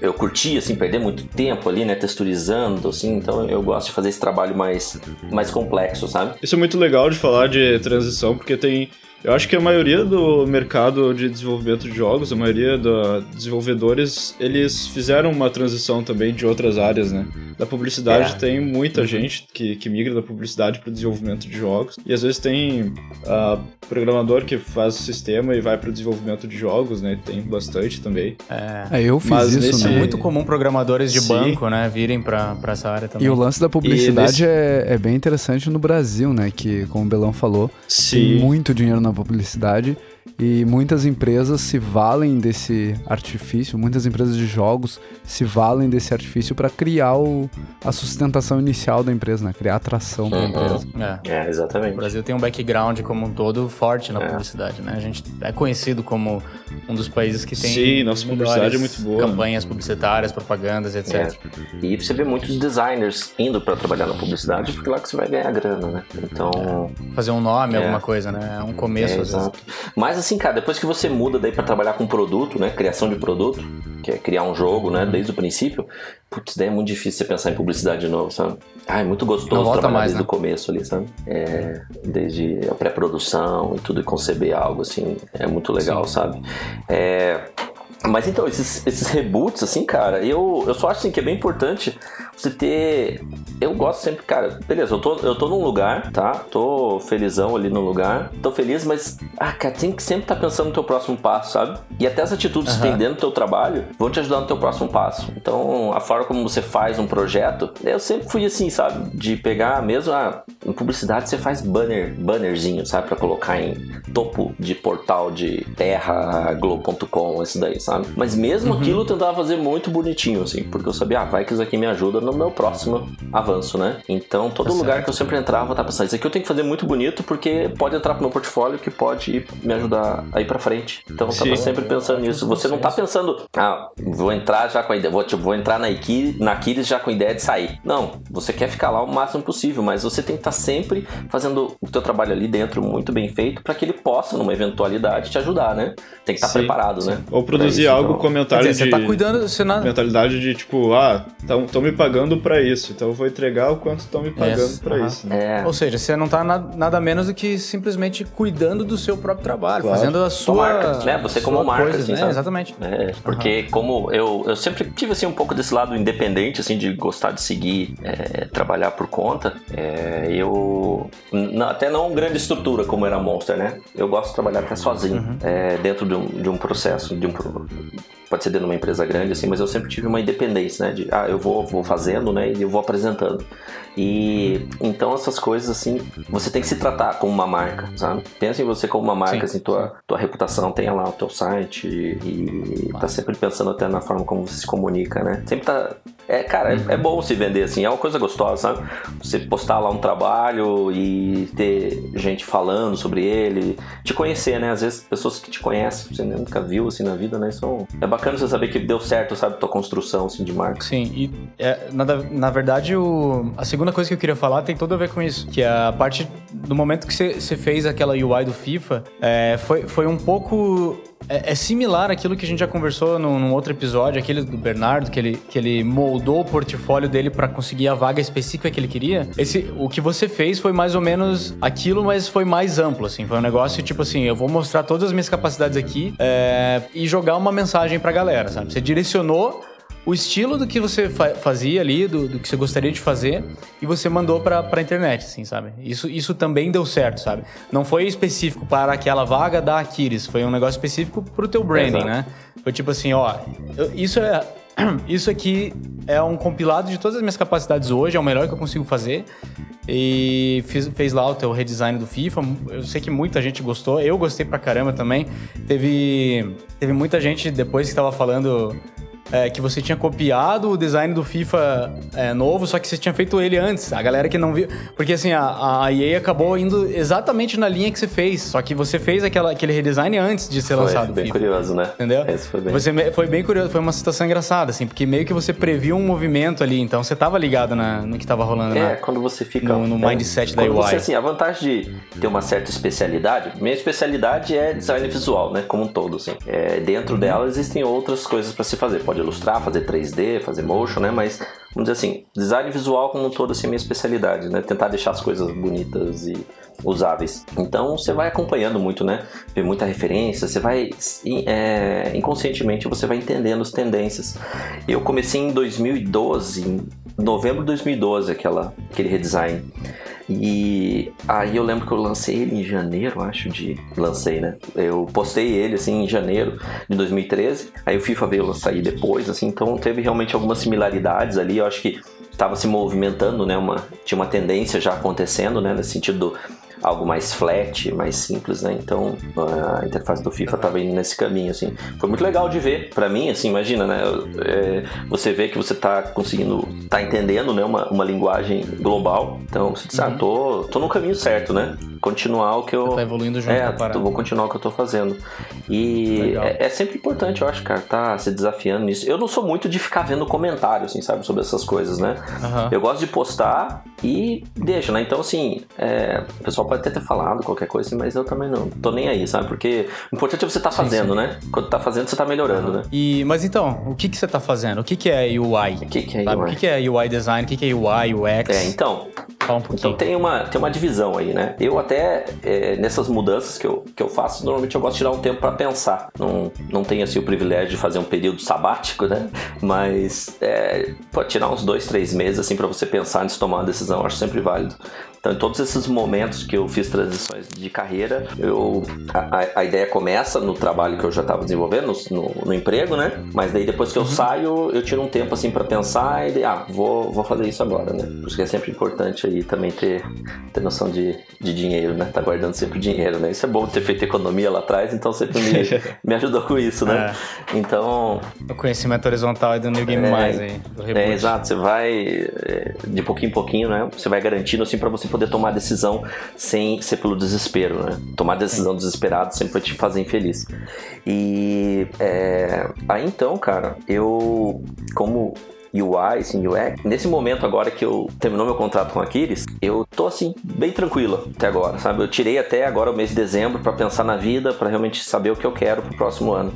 eu curti, assim, perder muito tempo ali, né? Texturizando, assim. Então eu gosto de fazer esse trabalho mais, mais complexo, sabe? Isso é muito legal de falar de transição, porque tem eu acho que a maioria do mercado de desenvolvimento de jogos, a maioria dos desenvolvedores, eles fizeram uma transição também de outras áreas, né? Da publicidade é. tem muita uhum. gente que, que migra da publicidade para o desenvolvimento de jogos. E às vezes tem uh, programador que faz o sistema e vai para o desenvolvimento de jogos, né? Tem bastante também. É, é eu fiz Mas isso, nesse... né? É muito comum programadores de Sim. banco, né? Virem para essa área também. E o lance da publicidade nesse... é, é bem interessante no Brasil, né? Que, como o Belão falou, Sim. tem muito dinheiro na publicidade e muitas empresas se valem desse artifício, muitas empresas de jogos se valem desse artifício para criar o, a sustentação inicial da empresa, né? Criar atração para a empresa. É. é. exatamente. O Brasil tem um background como um todo forte na é. publicidade, né? A gente é conhecido como um dos países que tem Sim, nossa publicidade é muito boa. Campanhas publicitárias, propagandas, etc. É. E você vê muitos designers indo para trabalhar na publicidade porque lá que você vai ganhar grana, né? Então, fazer um nome, é. alguma coisa, né? É um começo é, às vezes. Mas assim, cara, depois que você muda daí para trabalhar com produto, né? Criação de produto, que é criar um jogo, né? Desde o princípio, putz, daí é muito difícil você pensar em publicidade de novo, sabe? Ah, é muito gostoso trabalhar mais, desde né? o começo ali, sabe? É, desde a pré-produção e tudo, e conceber algo, assim, é muito legal, Sim. sabe? É, mas então, esses, esses reboots, assim, cara, eu, eu só acho assim, que é bem importante você ter. Eu gosto sempre, cara, beleza, eu tô, eu tô num lugar, tá? Tô felizão ali no lugar, tô feliz, mas, ah, cara, tem que sempre estar tá pensando no teu próximo passo, sabe? E até as atitudes uhum. que tem dentro do teu trabalho vão te ajudar no teu próximo passo. Então, a forma como você faz um projeto, eu sempre fui assim, sabe? De pegar mesmo, ah, em publicidade você faz banner, bannerzinho, sabe? Pra colocar em topo de portal de terra, globo.com, isso daí, sabe? Mas mesmo uhum. aquilo eu tentava fazer muito bonitinho, assim, porque eu sabia, ah, vai que isso aqui me ajuda no meu próximo avanço, né? Então, todo tá lugar certo. que eu sempre entrava, tá pensando, isso aqui eu tenho que fazer muito bonito porque pode entrar pro meu portfólio que pode me ajudar a ir pra frente. Então, eu tava Sim. sempre pensando nisso. Você não tá pensando, ah, vou entrar já com a ideia, vou, tipo, vou entrar na, Iquiris, na Aquiles já com a ideia de sair. Não, você quer ficar lá o máximo possível, mas você tem que estar tá sempre fazendo o teu trabalho ali dentro muito bem feito para que ele possa, numa eventualidade, te ajudar, né? Tem que estar tá preparado, né? Ou produzir isso, algo então. com mentalidade dizer, de... Você tá cuidando, você não... Mentalidade de, tipo, ah, estão me pagando pagando para isso, então eu vou entregar o quanto estão me pagando para isso. Né? É. Ou seja, você não tá na, nada menos do que simplesmente cuidando do seu próprio trabalho, claro. fazendo a sua marca, né? Você como marca, coisa, assim, né? Exatamente. É, porque uhum. como eu, eu sempre tive assim um pouco desse lado independente, assim, de gostar de seguir, é, trabalhar por conta, é, eu até não grande estrutura como era a Monster, né? Eu gosto de trabalhar até sozinho, uhum. É, dentro de um, de um processo, de um pode ser dentro de uma empresa grande, assim, mas eu sempre tive uma independência, né? De, ah, eu vou, vou fazendo, né? E eu vou apresentando. E então essas coisas, assim, você tem que se tratar como uma marca, sabe? Pensa em você como uma marca, sim, assim, tua, tua reputação, tenha lá o teu site e, e tá sempre pensando até na forma como você se comunica, né? Sempre tá é, cara, é, é, bom se vender assim, é uma coisa gostosa, sabe? Você postar lá um trabalho e ter gente falando sobre ele, te conhecer, né? Às vezes pessoas que te conhecem, você nunca viu assim na vida, né? Isso é bacana você saber que deu certo, sabe? Tua construção assim, de marca. Sim, e é, na, na verdade, o, a segunda coisa que eu queria falar tem tudo a ver com isso, que é a parte do momento que você, fez aquela UI do FIFA, é, foi, foi um pouco é, é, similar àquilo que a gente já conversou num, num, outro episódio, aquele do Bernardo, que ele, que ele moldou o portfólio dele para conseguir a vaga específica que ele queria. Esse, o que você fez foi mais ou menos aquilo, mas foi mais amplo, assim. Foi um negócio tipo assim, eu vou mostrar todas as minhas capacidades aqui é, e jogar uma mensagem pra galera, sabe? Você direcionou o estilo do que você fa fazia ali, do, do, que você gostaria de fazer, e você mandou pra, pra internet, assim, sabe? Isso, isso também deu certo, sabe? Não foi específico para aquela vaga da Aquiles, foi um negócio específico pro teu branding, Exato. né? Foi tipo assim, ó, eu, isso é. Isso aqui é um compilado de todas as minhas capacidades hoje, é o melhor que eu consigo fazer. E fiz, fez lá o teu redesign do FIFA. Eu sei que muita gente gostou, eu gostei pra caramba também. Teve, teve muita gente depois que estava falando é, que você tinha copiado o design do FIFA é, novo, só que você tinha feito ele antes. A galera que não viu. Porque assim, a, a EA acabou indo exatamente na linha que você fez. Só que você fez aquela, aquele redesign antes de ser foi, lançado. Foi bem FIFA, curioso, né? Entendeu? Esse foi bem. Você foi bem curioso, foi uma situação engraçada, assim, porque meio que você previu um movimento ali, então você tava ligado na, no que tava rolando. É, na, quando você fica. No, no é, mindset da UI. Você, assim, a vantagem de ter uma certa especialidade, minha especialidade é design visual, né? Como um todo, assim. É, dentro uhum. dela existem outras coisas para se fazer. Pode pode ilustrar, fazer 3D, fazer motion, né? Mas vamos dizer assim, design visual como um todo assim, é minha especialidade, né? Tentar deixar as coisas bonitas e usáveis. Então você vai acompanhando muito, né? Vê muita referência, você vai é, inconscientemente você vai entendendo as tendências. Eu comecei em 2012, em novembro de 2012, aquela, aquele redesign. E aí eu lembro que eu lancei ele em janeiro, acho, de. Lancei, né? Eu postei ele assim em janeiro de 2013. Aí o FIFA veio sair depois, assim, então teve realmente algumas similaridades ali. Eu acho que estava se movimentando, né? Uma, tinha uma tendência já acontecendo, né? Nesse sentido do algo mais flat, mais simples, né? Então a interface do FIFA estava indo nesse caminho, assim. Foi muito legal de ver, para mim, assim, imagina, né? É, você vê que você tá conseguindo, tá entendendo, né? Uma, uma linguagem global. Então você diz, ah, uhum. ah, tô, tô no caminho certo, né? Continuar o que eu. Você tá evoluindo junto é, com vou continuar o que eu tô fazendo. E é, é, sempre importante, eu acho, cara, tá se desafiando nisso. Eu não sou muito de ficar vendo comentários, assim, sabe, sobre essas coisas, né? Uhum. Eu gosto de postar e deixa, né? Então, assim, é, o pessoal pode até ter falado qualquer coisa, mas eu também não tô nem aí, sabe? Porque o importante é você tá fazendo, sim, sim. né? Quando tá fazendo, você tá melhorando, né? E, mas então, o que que você tá fazendo? O que que é UI? O que que é sabe? UI? O que que é UI design? O que que é UI, UX? É, então... Fala um pouquinho. Então tem uma, tem uma divisão aí, né? Eu até, é, nessas mudanças que eu, que eu faço, normalmente eu gosto de tirar um tempo para pensar. Não, não tenho, assim, o privilégio de fazer um período sabático, né? Mas, é, pode tirar uns dois, três meses, assim, para você pensar antes de tomar uma decisão, eu acho sempre válido. Então, em todos esses momentos que eu fiz transições de carreira, eu, a, a ideia começa no trabalho que eu já estava desenvolvendo, no, no, emprego, né? Mas daí depois que eu uhum. saio, eu tiro um tempo assim para pensar e daí, ah, vou, vou fazer isso agora, né? Por isso que é sempre importante aí também ter, ter noção de, de dinheiro, né? Tá guardando sempre dinheiro, né? Isso é bom ter feito economia lá atrás, então sempre me, me ajudou com isso, né? É. Então. O conhecimento horizontal é do New Game é, Mais aí. é, exato. Você vai é, de pouquinho em pouquinho, né? Você vai garantindo assim para você poder tomar decisão sem ser pelo desespero, né? Tomar decisão desesperado sempre vai te fazer infeliz. E é, aí então, cara, eu como UI, assim, UX. Nesse momento agora que eu terminou meu contrato com a Aquiles, eu tô assim bem tranquilo até agora, sabe? Eu tirei até agora o mês de dezembro para pensar na vida, para realmente saber o que eu quero pro próximo ano.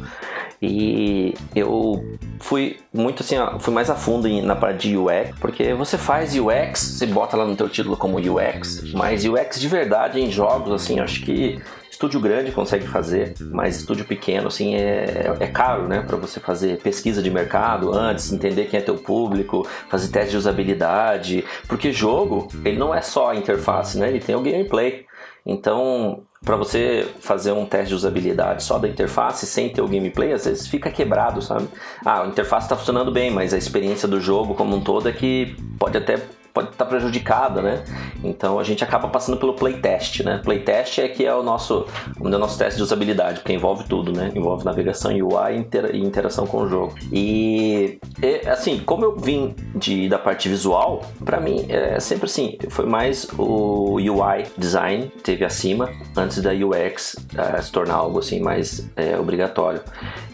E eu fui muito assim, ó, fui mais a fundo na parte de UX, porque você faz UX, você bota lá no teu título como UX, mas UX de verdade em jogos, assim, acho que estúdio grande consegue fazer, mas estúdio pequeno, assim, é, é caro, né? Para você fazer pesquisa de mercado antes, entender quem é teu público, fazer teste de usabilidade, porque jogo, ele não é só a interface, né? Ele tem o gameplay. Então, para você fazer um teste de usabilidade só da interface sem ter o gameplay, às vezes fica quebrado, sabe? Ah, a interface está funcionando bem, mas a experiência do jogo como um todo é que pode até pode estar prejudicada, né? Então a gente acaba passando pelo playtest, né? Playtest é que é o nosso, o nosso teste de usabilidade, porque envolve tudo, né? Envolve navegação UI e interação com o jogo. E, assim, como eu vim de, da parte visual, para mim é sempre assim, foi mais o UI design teve acima antes da UX é, se tornar algo assim mais é, obrigatório.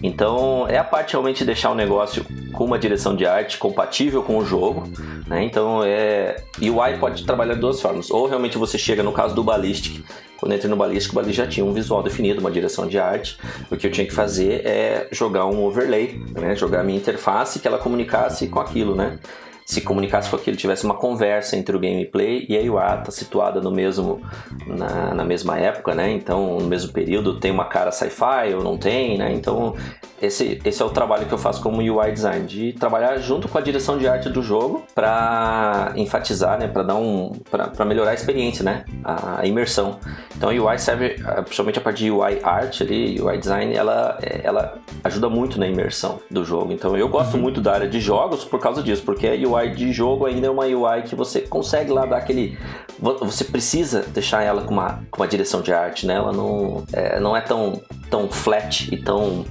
Então é a parte realmente de deixar o negócio com uma direção de arte compatível com o jogo, né? Então é é, UI pode trabalhar de duas formas. Ou realmente você chega no caso do Ballistic. Quando eu entrei no Ballistic, o Ballistic já tinha um visual definido, uma direção de arte. O que eu tinha que fazer é jogar um overlay, né? jogar a minha interface que ela comunicasse com aquilo, né? se comunicasse com aquilo, tivesse uma conversa entre o gameplay e a UI está situada no mesmo na, na, mesma época, né? Então, no mesmo período, tem uma cara sci-fi ou não tem, né? Então, esse, esse é o trabalho que eu faço como UI design, de trabalhar junto com a direção de arte do jogo para enfatizar, né? Para dar um, para melhorar a experiência, né? A, a, imersão. Então, a UI serve, principalmente a parte de UI art ali, UI design, ela, ela ajuda muito na imersão do jogo. Então, eu gosto uhum. muito da área de jogos por causa disso, porque a UI UI de jogo ainda é uma UI que você consegue lá dar aquele. Você precisa deixar ela com uma, com uma direção de arte, né? Ela não é, não é tão, tão flat e tão.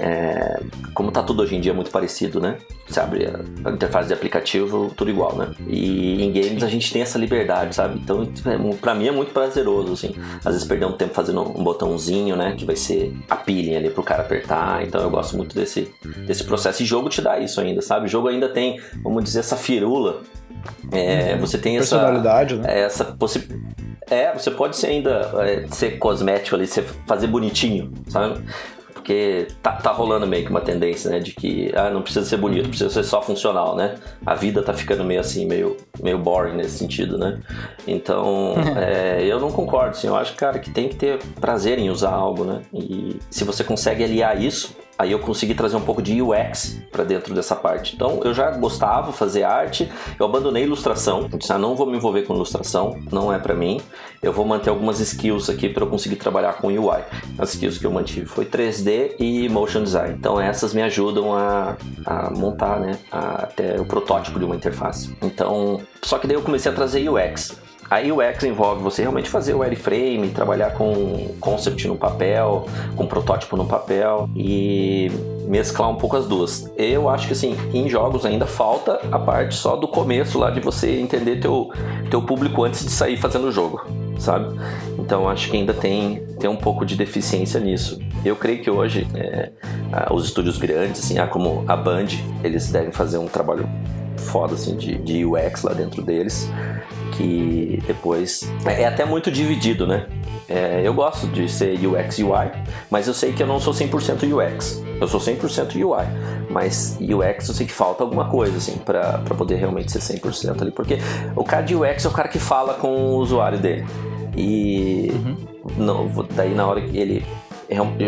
É, como tá tudo hoje em dia muito parecido, né? Você abre a, a, interface de aplicativo, tudo igual, né? E em games a gente tem essa liberdade, sabe? Então, é, pra mim é muito prazeroso, assim. Às vezes perder um tempo fazendo um botãozinho, né? Que vai ser a peeling ali pro cara apertar. Então eu gosto muito desse, desse processo. E jogo te dá isso ainda, sabe? O jogo ainda tem, vamos dizer, essa firula. É, uhum. Você tem essa. Personalidade, né? Essa possibilidade. É, você pode ser ainda é, ser cosmético ali, ser, fazer bonitinho, sabe? Porque tá, tá rolando meio que uma tendência, né? De que ah, não precisa ser bonito, precisa ser só funcional, né? A vida tá ficando meio assim, meio, meio boring nesse sentido, né? Então, é, eu não concordo, assim. Eu acho, cara, que tem que ter prazer em usar algo, né? E se você consegue aliar isso aí eu consegui trazer um pouco de UX para dentro dessa parte. Então eu já gostava de fazer arte, eu abandonei ilustração, eu disse, ah, não vou me envolver com ilustração, não é para mim. Eu vou manter algumas skills aqui para eu conseguir trabalhar com UI. As skills que eu mantive foi 3D e motion design. Então essas me ajudam a, a montar, né, a, até o protótipo de uma interface. Então, só que daí eu comecei a trazer UX. A UX envolve você realmente fazer o wireframe, trabalhar com concept no papel, com protótipo no papel e mesclar um pouco as duas. Eu acho que assim, em jogos ainda falta a parte só do começo lá de você entender teu, teu público antes de sair fazendo o jogo, sabe? Então acho que ainda tem, tem um pouco de deficiência nisso. Eu creio que hoje é, os estúdios grandes, assim, ah, como a Band, eles devem fazer um trabalho foda assim de, de UX lá dentro deles que depois é, é até muito dividido, né? É, eu gosto de ser UX UI, mas eu sei que eu não sou 100% UX. Eu sou 100% UI, mas UX eu sei que falta alguma coisa assim para poder realmente ser 100% ali, porque o cara de UX é o cara que fala com o usuário dele. E uhum. não, daí na hora que ele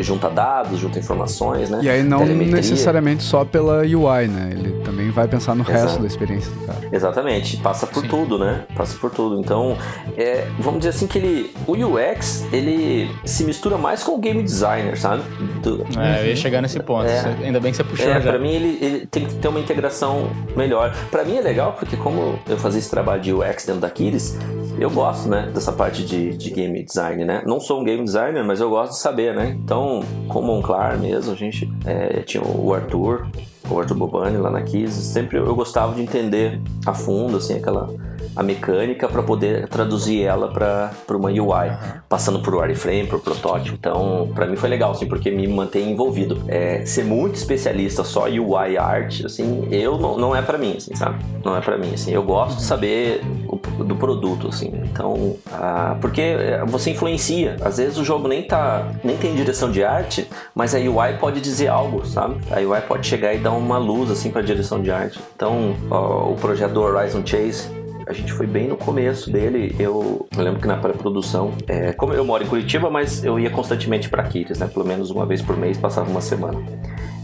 junta dados, junta informações, né? E aí não Telemetria. necessariamente só pela UI, né? Ele também vai pensar no Exato. resto da experiência do cara. Exatamente, passa por Sim. tudo, né? Passa por tudo. Então, é, vamos dizer assim que ele, o UX, ele se mistura mais com o game designer, sabe? Do... É, eu ia chegar nesse ponto. É, Ainda bem que você puxou é, já. Pra mim, ele, ele tem que ter uma integração melhor. Pra mim é legal porque como eu fazia esse trabalho de UX dentro da Kiris, eu gosto, né, dessa parte de, de game design, né? Não sou um game designer, mas eu gosto de saber, né? Então, com Monclar mesmo, a gente é, tinha o Arthur, o Arthur Bobani lá na Kiss, sempre eu gostava de entender a fundo, assim, aquela a mecânica para poder traduzir ela para uma UI, uhum. passando por wireframe, por protótipo. Então, para mim foi legal, assim, porque me mantém envolvido. É, ser muito especialista só UI art, assim, eu não, não é para mim, assim, sabe? Não é para mim, assim. Eu gosto de saber o, do produto, assim. Então, ah, porque é, você influencia. Às vezes o jogo nem tá, nem tem direção de arte, mas a UI pode dizer algo, sabe? A UI pode chegar e dar uma luz assim para direção de arte. Então, ó, o projeto do Horizon Chase a gente foi bem no começo dele. Eu, eu lembro que na pré-produção, é, como eu moro em Curitiba, mas eu ia constantemente para Quiris, né? Pelo menos uma vez por mês, passava uma semana.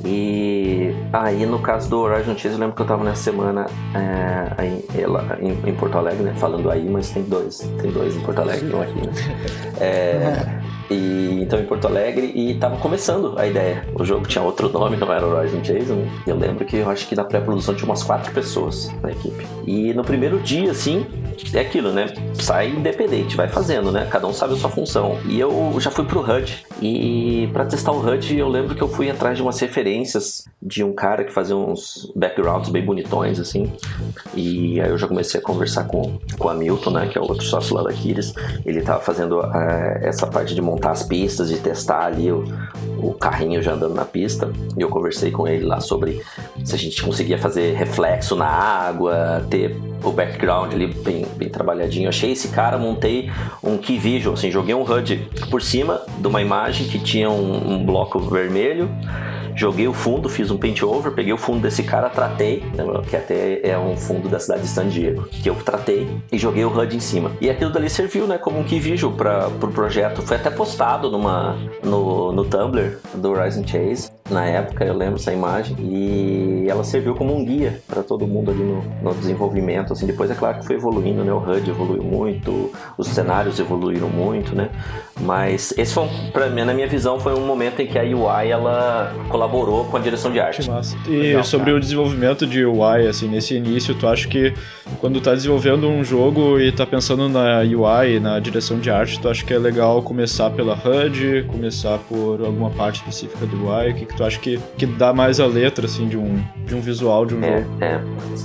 E aí, no caso do Horizon Chase, eu lembro que eu tava nessa semana é, aí, em, em, Porto Alegre, né? Falando aí, mas tem dois, tem dois em Porto Alegre, um aqui, né? É, e, então em Porto Alegre e tava começando a ideia. O jogo tinha outro nome, não era Horizon Chase. Né? Eu lembro que eu acho que na pré-produção tinha umas quatro pessoas na equipe. E no primeiro dia, assim, é aquilo, né? Sai independente, vai fazendo, né? Cada um sabe a sua função. E eu já fui pro HUD. E para testar o HUD, eu lembro que eu fui atrás de umas referências de um cara que fazia uns backgrounds bem bonitões, assim. E aí eu já comecei a conversar com, com o Hamilton, né? Que é o outro sócio lá da Kiris. Ele tava fazendo uh, essa parte de montar as pistas, de testar ali o, o carrinho já andando na pista. E eu conversei com ele lá sobre se a gente conseguia fazer reflexo na água, ter o background ali bem, bem trabalhadinho. Achei esse cara, montei um key visual, assim, joguei um HUD por cima de uma imagem que tinha um, um bloco vermelho joguei o fundo, fiz um paint over, peguei o fundo desse cara, tratei, né, que até é um fundo da cidade de San Diego, que eu tratei e joguei o HUD em cima. E aquilo dali serviu, né, como um key visual para pro projeto. Foi até postado numa no, no Tumblr do Horizon Chase. Na época eu lembro essa imagem e ela serviu como um guia para todo mundo ali no, no, desenvolvimento. Assim, depois é claro que foi evoluindo, né? O HUD evoluiu muito, os cenários evoluíram muito, né? Mas esse foi, para mim, na minha visão, foi um momento em que a UI ela colaborou com a direção de arte. E Legal, sobre cara. o desenvolvimento de UI, assim, nesse início, tu acha que quando tá desenvolvendo um jogo e tá pensando na UI, na direção de arte, tu acha que é legal começar pela HUD, começar por alguma parte específica do UI? O que, que Tu acha que, que dá mais a letra, assim, de um, de um visual de um É, jogo? é,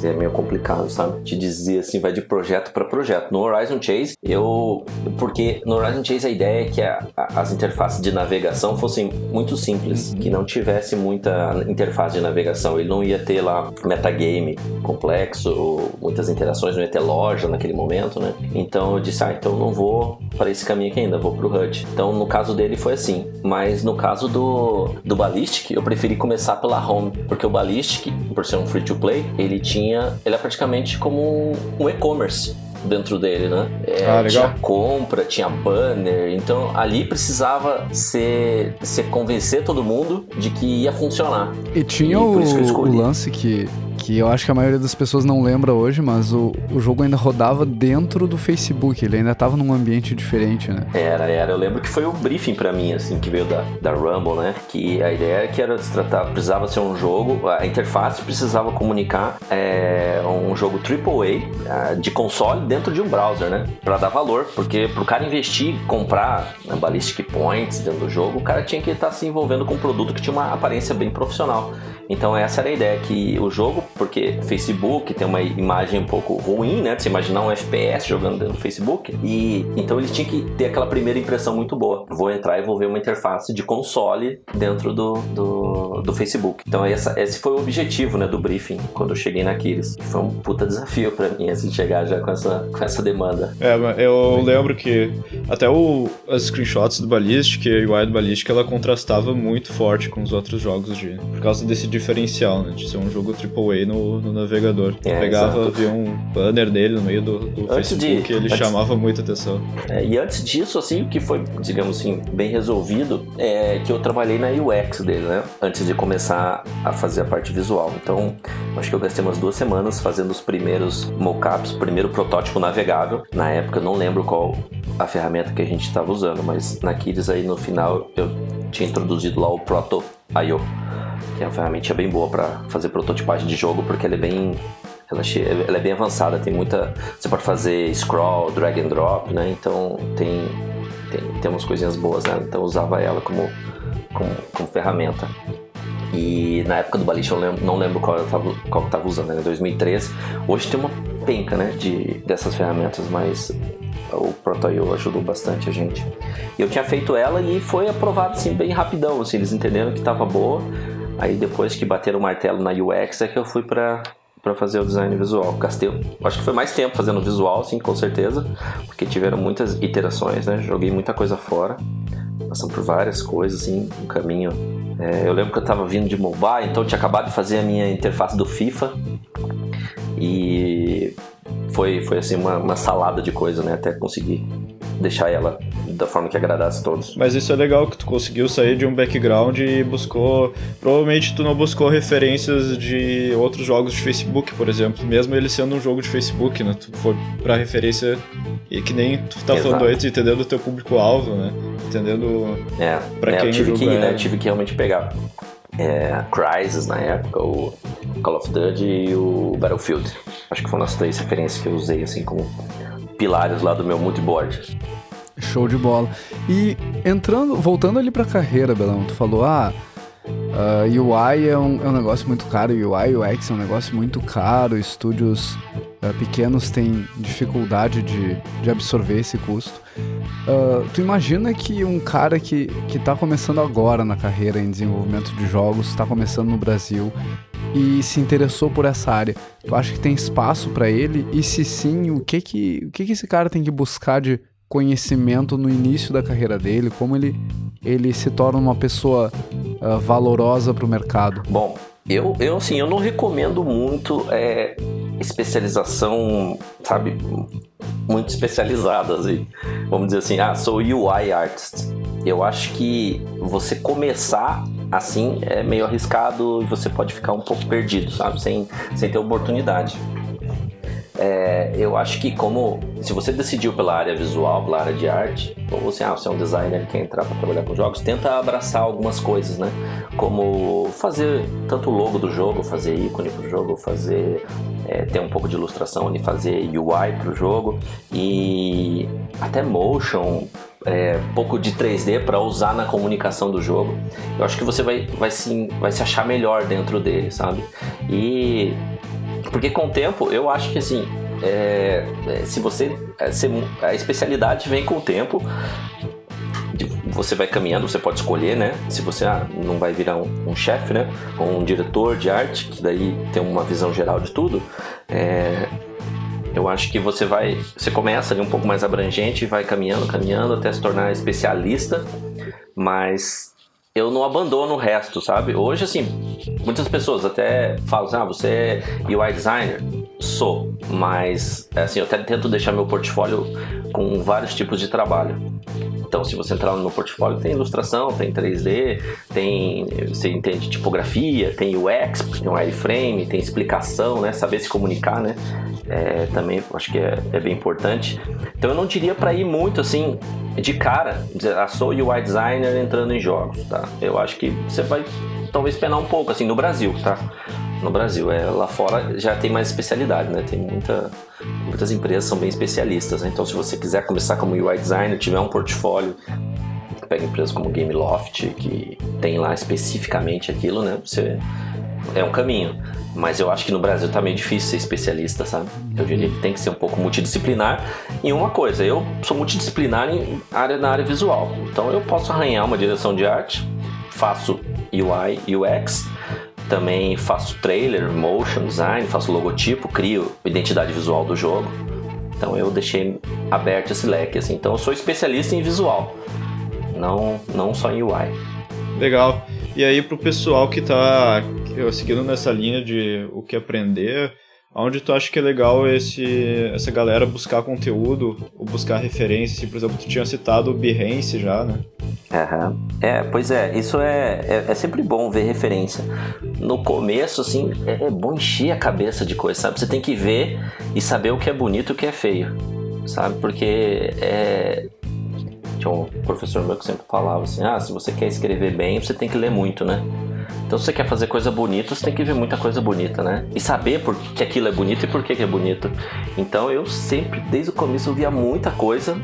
é meio complicado, sabe? Te dizer assim, vai de projeto para projeto. No Horizon Chase, eu. Porque no Horizon Chase a ideia é que a- a- as interfaces de navegação fossem muito simples, que não tivesse muita interface de navegação. Ele não ia ter lá metagame complexo, muitas interações, não ia ter loja naquele momento, né? Então eu disse, ah, então não vou para esse caminho aqui ainda, vou pro HUD. Então no caso dele foi assim, mas no caso do, do Ballistic, eu preferi começar pela home, porque o Ballistic, por ser um free to play, ele tinha, ele é praticamente como um, e-commerce dentro dele, né? É, Ah, legal. Tinha compra, tinha banner, então ali precisava ser, ser convencer todo mundo de que ia funcionar. E tinha E o, o lance que, que eu acho que a maioria das pessoas não lembra hoje, mas o, o jogo ainda rodava dentro do Facebook, ele ainda tava num ambiente diferente, né? Era, era. Eu lembro que foi o briefing pra mim, assim, que veio da, da Rumble, né? Que a ideia era que era se tratar, precisava ser um jogo, a interface precisava comunicar é, um jogo AAA ah, de console dentro de um browser, né? Pra dar valor, porque pro cara investir, comprar né, Ballistic Points dentro do jogo, o cara tinha que estar se envolvendo com um produto que tinha uma aparência bem profissional. Então essa era a ideia, que o jogo, porque Facebook tem uma imagem um pouco ruim, né? De você imaginar um FPS jogando do Facebook. E então ele tinha que ter aquela primeira impressão muito boa. Vou entrar e vou ver uma interface de console dentro do, do, do Facebook. Então essa, esse foi o objetivo, né, do briefing, quando eu cheguei na Aquiles. Foi um puta desafio pra mim, assim, chegar já com essa, com essa demanda. É, eu lembro que até o, as screenshots do Ballistic e a UI do Ballistic, ela contrastava muito forte com os outros jogos de... Por causa desse diferencial, né? De ser um jogo AAA no, no navegador. É, Pegava, exato. via um banner dele no meio do, do Antes de- Facebook e ele antes- chamava muita atenção. É, e antes disso, assim, o que foi, digamos assim, bem resolvido é que eu trabalhei na UX dele, né? Antes de começar a fazer a parte visual. Então, acho que eu gastei umas duas semanas fazendo os primeiros mockups, o primeiro protótipo navegável. Na época, eu não lembro qual a ferramenta que a gente estava usando, mas na Kids aí no final eu tinha introduzido lá o Proto.io, que é uma ferramenta bem boa para fazer prototipagem de jogo, porque ela é bem ela é bem avançada, tem muita. Você pode fazer scroll, drag and drop, né? Então tem, tem, tem umas coisinhas boas, né? Então eu usava ela como, como, como ferramenta. E na época do Balista eu lembro- não lembro qual eu tava, qual eu tava usando, né? Em 2013. Hoje tem uma penca, né? De, dessas ferramentas, mas o Proto.io ajudou bastante a gente. E eu tinha feito ela e foi aprovado assim, bem rapidão. Assim, eles entenderam que tava boa. Aí depois que bateram o martelo na UX é que eu fui pra, pra fazer o design visual. Gastei, acho que foi mais tempo fazendo visual, sim, com certeza, porque tiveram muitas iterações, né? Joguei muita coisa fora, passando por várias coisas, assim, um caminho. É, eu lembro que eu tava vindo de mobile, então tinha acabado de fazer a minha interface do FIFA e foi, foi assim uma, uma salada de coisa, né? Até conseguir deixar ela da forma que agradasse todos. Mas isso é legal que tu conseguiu sair de um background e buscou. Provavelmente tu não buscou referências de outros jogos de Facebook, por exemplo. Mesmo ele sendo um jogo de Facebook, né? Tu foi pra referência. E que nem tu tá Exato. falando antes, entendendo o teu público-alvo, né? Entendendo. É, Pra é, quem eu tive que né? é- Eu tive que realmente pegar é, Crysis na época, o Call of Duty e o Battlefield. Acho que foram as três referências que eu usei assim como pilares lá do meu multiboard. Show de bola. E entrando, voltando ali pra carreira, Belão, tu falou, ah, ah, UI é um, é um negócio muito caro, UI, UX é um negócio muito caro, estúdios ah, pequenos têm dificuldade de, de absorver esse custo. Ah, tu imagina que um cara que, que tá começando agora na carreira em desenvolvimento de jogos, está começando no Brasil e se interessou por essa área, tu acha que tem espaço pra ele? E se sim, o que que, o que que esse cara tem que buscar de conhecimento no início da carreira dele, como ele, ele se torna uma pessoa ah, valorosa para o mercado. Bom, eu, eu assim, eu não recomendo muito é, especialização, sabe, muito especializada, assim. Vamos dizer assim, ah, sou UI artist. Eu acho que você começar assim é meio arriscado e você pode ficar um pouco perdido, sabe, sem, sem ter oportunidade. É, eu acho que como se você decidiu pela área visual, pela área de arte, ou você, ah, você é um designer que quer entrar para trabalhar com jogos, tenta abraçar algumas coisas, né? Como fazer tanto o logo do jogo, fazer ícone pro jogo, fazer é, ter um pouco de ilustração fazer UI pro jogo e até motion, é, pouco de 3D para usar na comunicação do jogo, eu acho que você vai, vai, se, vai se achar melhor dentro dele, sabe? E porque com o tempo eu acho que assim é, é se você a especialidade vem com o tempo você vai caminhando, você pode escolher, né? Se você ah, não vai virar um, um chefe, né? Ou um diretor de arte, que daí tem uma visão geral de tudo. É, eu acho que você vai. Você começa ali um pouco mais abrangente e vai caminhando, caminhando até se tornar especialista, mas eu não abandono o resto, sabe? Hoje, assim, muitas pessoas até falam assim, ah, você é UI designer? Sou, mas assim, eu até tento deixar meu portfólio com vários tipos de trabalho. Então, se você entrar no meu portfólio, tem ilustração, tem 3D, tem você entende tipografia, tem UX, tem um wireframe, tem explicação, né? Saber se comunicar, né? É, também acho que é, é, bem importante. Então, eu não diria para ir muito assim de cara, dizer, ah, sou UI designer entrando em jogos, tá? Eu acho que você vai talvez penar um pouco assim no Brasil, tá? No Brasil. É, lá fora já tem mais especialidade, né? Tem muita, muitas empresas são bem especialistas. Né? Então, se você quiser começar como UI designer, tiver um portfólio, pega empresas como Gameloft, que tem lá especificamente aquilo, né? Você é um caminho. Mas eu acho que no Brasil tá meio difícil ser especialista, sabe? Eu diria que tem que ser um pouco multidisciplinar. E uma coisa, eu sou multidisciplinar em área, na área visual. Então eu posso arranhar uma direção de arte, faço UI, UX, também faço trailer, motion design, faço logotipo, crio identidade visual do jogo. Então eu deixei aberto esse leque assim. Então eu sou especialista em visual, não não só em UI. Legal. E aí pro pessoal que está seguindo nessa linha de o que aprender, Onde tu acha que é legal esse, essa galera buscar conteúdo ou buscar referências? Assim, por exemplo, tu tinha citado o Behance já, né? Uhum. É, pois é, isso é, é, é, sempre bom ver referência. No começo, assim, é, é, bom encher a cabeça de coisa, sabe? Você tem que ver e saber o que é bonito e o que é feio, sabe? Porque é. Tinha um professor meu que sempre falava assim: ah, se você quer escrever bem, você tem que ler muito, né? Então, se você quer fazer coisa bonita, você tem que ver muita coisa bonita, né? E saber por que aquilo é bonito e por que é bonito. Então, eu sempre, desde o começo, via muita coisa,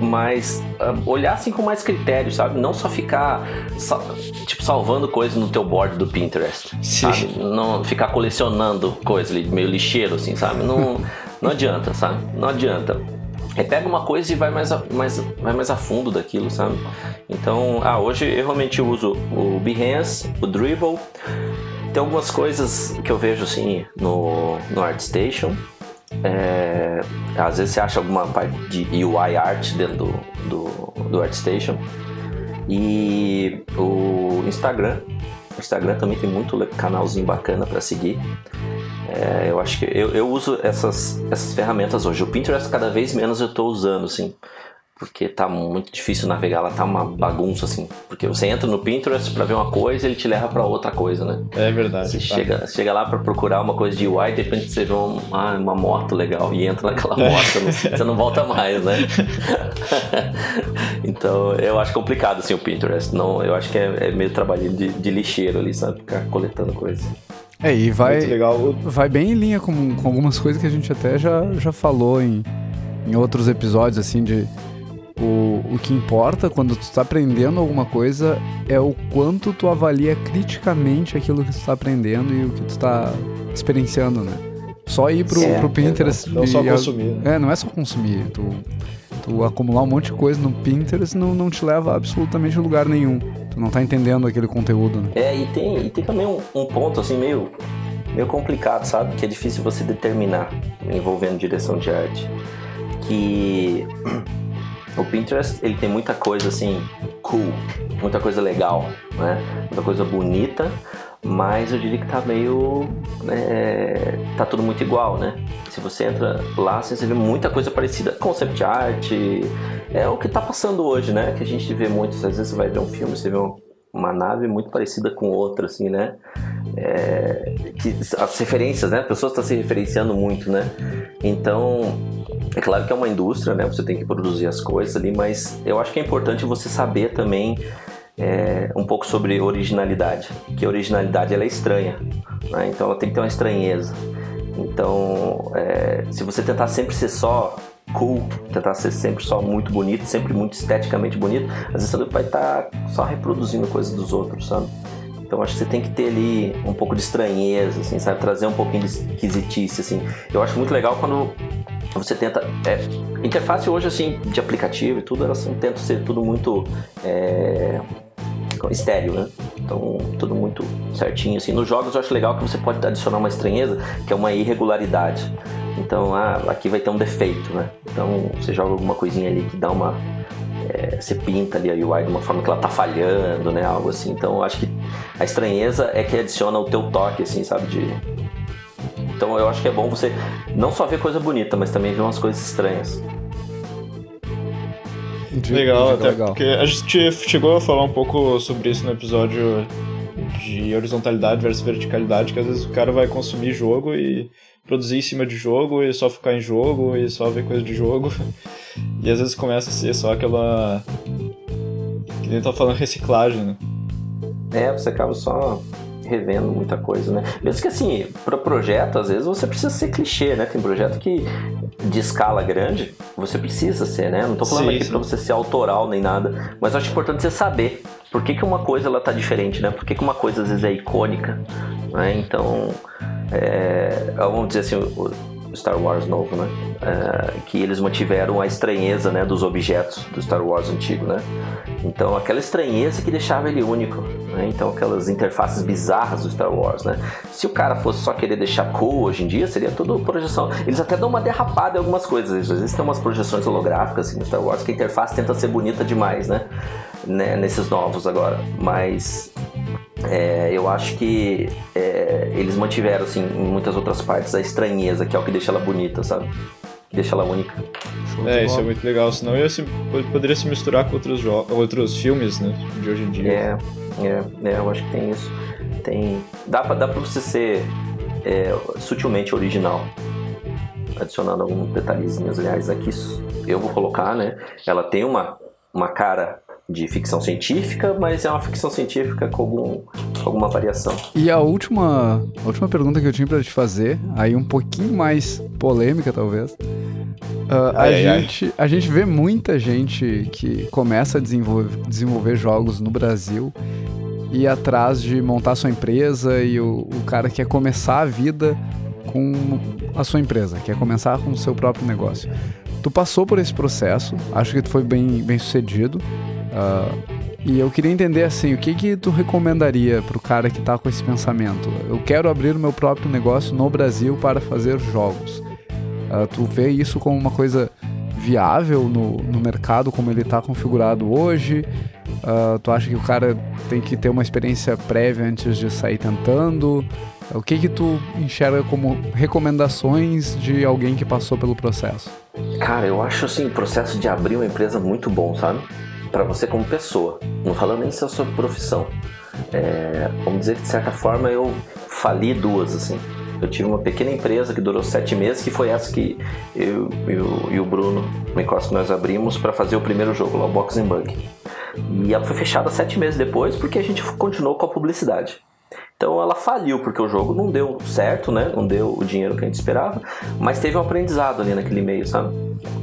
mas uh, olhar assim com mais critério, sabe? Não só ficar sal, tipo salvando coisas no teu board do Pinterest, Sim. sabe? Não ficar colecionando coisas meio lixeiro assim, sabe? Não não adianta, sabe? Não adianta. Aí pega uma coisa e vai mais a, mais, vai mais a fundo daquilo, sabe? Então, ah, hoje eu realmente uso o Behance, o Dribble. Tem algumas coisas que eu vejo assim no, no ArtStation. É, às vezes você acha alguma parte de UI art dentro do, do, do ArtStation. E o Instagram. O Instagram também tem muito canalzinho bacana para seguir. É, eu acho que eu, eu uso essas, essas ferramentas hoje. O Pinterest cada vez menos eu estou usando, assim. Porque tá muito difícil navegar, lá tá uma bagunça, assim. Porque você entra no Pinterest para ver uma coisa e ele te leva para outra coisa, né? É verdade. Você tá. chega, chega lá para procurar uma coisa de UI, de repente você vê uma, ah, uma moto legal e entra naquela é. moto, você não volta mais, né? então eu acho complicado, assim, o Pinterest. Não, eu acho que é, é meio trabalho de, de lixeiro ali, sabe? Ficar coletando coisas. É, e vai, vai bem em linha com, com algumas coisas que a gente até já, já falou em, em outros episódios, assim, de o, o que importa quando tu está aprendendo alguma coisa é o quanto tu avalia criticamente aquilo que tu está aprendendo e o que tu está experienciando, né? Só ir pro, é, pro Pinterest. Não, só consumir. Né? É, não é só consumir. Tu, tu acumular um monte de coisa no Pinterest não, não te leva a absolutamente lugar nenhum. Tu não tá entendendo aquele conteúdo, né? É, e tem, e tem também um, um ponto assim meio, meio complicado, sabe? Que é difícil você determinar envolvendo direção de arte. Que o Pinterest ele tem muita coisa assim cool, muita coisa legal, né? Muita coisa bonita, mas eu diria que tá meio. Né, tá tudo muito igual, né? Se você entra lá, você vê muita coisa parecida. Concept art, é o que tá passando hoje, né? Que a gente vê muito. Às vezes você vai ver um filme, você vê uma nave muito parecida com outra, assim, né? É, que, as referências, né? As pessoas estão se referenciando muito, né? Então, é claro que é uma indústria, né? Você tem que produzir as coisas ali, mas eu acho que é importante você saber também é, um pouco sobre originalidade, que a originalidade ela é estranha, né? então ela tem que ter uma estranheza. Então, é, se você tentar sempre ser só cool, tentar ser sempre só muito bonito, sempre muito esteticamente bonito, às vezes você vai estar tá só reproduzindo coisas dos outros, sabe? Então acho que você tem que ter ali um pouco de estranheza, assim, sabe? Trazer um pouquinho de esquisitice, assim. Eu acho muito legal quando você tenta. É, interface hoje, assim, de aplicativo e tudo, elas assim, tentam ser tudo muito. É, estéreo, né? Então, tudo muito certinho, assim. Nos jogos eu acho legal que você pode adicionar uma estranheza, que é uma irregularidade. Então, ah, aqui vai ter um defeito, né? Então, você joga alguma coisinha ali que dá uma é, você pinta ali a UI de uma forma que ela tá falhando, né? Algo assim. Então acho que a estranheza é que adiciona o teu toque, assim, sabe? De... Então eu acho que é bom você não só ver coisa bonita, mas também ver umas coisas estranhas. Legal, até legal. porque a gente chegou a falar um pouco sobre isso no episódio de horizontalidade versus verticalidade, que às vezes o cara vai consumir jogo e produzir em cima de jogo e só ficar em jogo e só ver coisa de jogo. E às vezes começa a ser só aquela. Que nem tá falando reciclagem, né? É, você acaba só revendo muita coisa, né? Mesmo que assim, para projeto, às vezes você precisa ser clichê, né? Tem projeto que de escala grande, você precisa ser, né? Não tô falando sim, aqui pra você ser autoral nem nada, mas eu acho importante você saber por que, que uma coisa ela tá diferente, né? Por que, que uma coisa às vezes é icônica, né? Então, é, vamos dizer assim, o Star Wars novo, né? É, que eles mantiveram a estranheza, né, dos objetos do Star Wars antigo, né? Então, aquela estranheza que deixava ele único, né? Então, aquelas interfaces bizarras do Star Wars, né? Se o cara fosse só querer deixar cool hoje em dia, seria tudo projeção. Eles até dão uma derrapada em algumas coisas. Às vezes tem umas projeções holográficas assim, no Star Wars que a interface tenta ser bonita demais, né? né? Nesses novos agora. Mas é, eu acho que é, eles mantiveram, assim, em muitas outras partes, a estranheza, que é o que deixa ela bonita, sabe? Que deixa ela única. É, isso é muito legal, senão ia se, poderia se misturar com outros, outros filmes, né, de hoje em dia. É, é, é, eu acho que tem isso. Tem, dá, pra, dá pra você ser é, sutilmente original, adicionando alguns detalhezinhos. Aliás, aqui eu vou colocar, né, ela tem uma, uma cara de ficção científica, mas é uma ficção científica com, algum, com alguma variação. E a última, a última pergunta que eu tinha para te fazer, aí um pouquinho mais polêmica talvez. Uh, ai, a, ai, gente, ai. a gente vê muita gente que começa a desenvolver, desenvolver jogos no Brasil e atrás de montar sua empresa e o, o cara quer começar a vida com a sua empresa, quer começar com o seu próprio negócio. Tu passou por esse processo, acho que tu foi bem, bem sucedido. Uh, e eu queria entender assim, o que que tu recomendaria para o cara que está com esse pensamento? Eu quero abrir o meu próprio negócio no Brasil para fazer jogos. Uh, tu vê isso como uma coisa viável no, no mercado como ele está configurado hoje? Uh, tu acha que o cara tem que ter uma experiência prévia antes de sair tentando? O que que tu enxerga como recomendações de alguém que passou pelo processo? Cara, eu acho assim, o processo de abrir uma empresa muito bom, sabe? Para você como pessoa, não falando nem só sobre profissão. É, vamos dizer que de certa forma eu fali duas assim. Eu tive uma pequena empresa que durou sete meses, que foi essa que eu, eu e o Bruno que nós abrimos para fazer o primeiro jogo, lá, o Boxing Bug. E ela foi fechada sete meses depois porque a gente continuou com a publicidade. Então ela faliu porque o jogo não deu certo, né? Não deu o dinheiro que a gente esperava, mas teve um aprendizado ali naquele meio, sabe?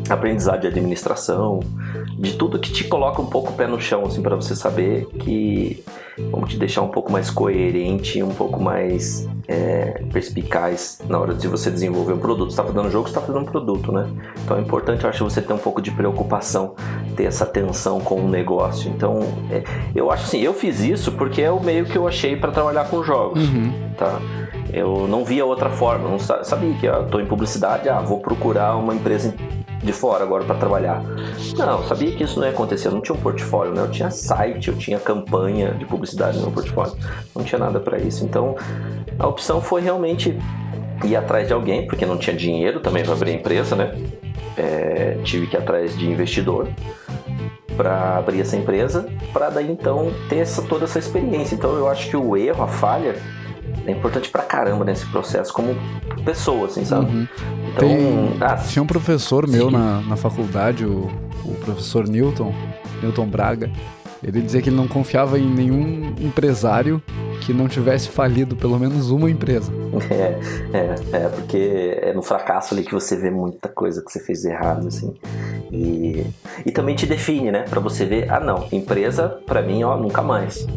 Aprendizado de administração, de tudo que te coloca um pouco o pé no chão, assim, para você saber que vamos te deixar um pouco mais coerente, um pouco mais é, perspicaz na hora de você desenvolver um produto. Você está fazendo um jogo, você está fazendo um produto, né? Então é importante, eu acho, você ter um pouco de preocupação, ter essa atenção com o negócio. Então, é, eu acho assim, eu fiz isso porque é o meio que eu achei para trabalhar com jogos, uhum. tá? Eu não via outra forma, não sabia que eu tô em publicidade, ah, vou procurar uma empresa de fora agora para trabalhar. Não, sabia que isso não ia acontecer. Eu não tinha um portfólio, né? Eu tinha site, eu tinha campanha de publicidade no meu portfólio. Não tinha nada para isso. Então, a opção foi realmente ir atrás de alguém, porque não tinha dinheiro também para abrir a empresa, né? É, tive que ir atrás de investidor para abrir essa empresa, para daí então ter essa, toda essa experiência. Então eu acho que o erro, a falha, é importante pra caramba nesse processo, como pessoa, assim, sabe? Uhum. Então, Tem, ah, tinha um professor meu na, na faculdade, o, o professor Newton, Newton Braga, ele dizia que ele não confiava em nenhum empresário que não tivesse falido pelo menos uma empresa. É, é, é, porque é no fracasso ali que você vê muita coisa que você fez errado, assim. E, e também te define, né? Pra você ver, ah não, empresa, pra mim, ó, nunca mais.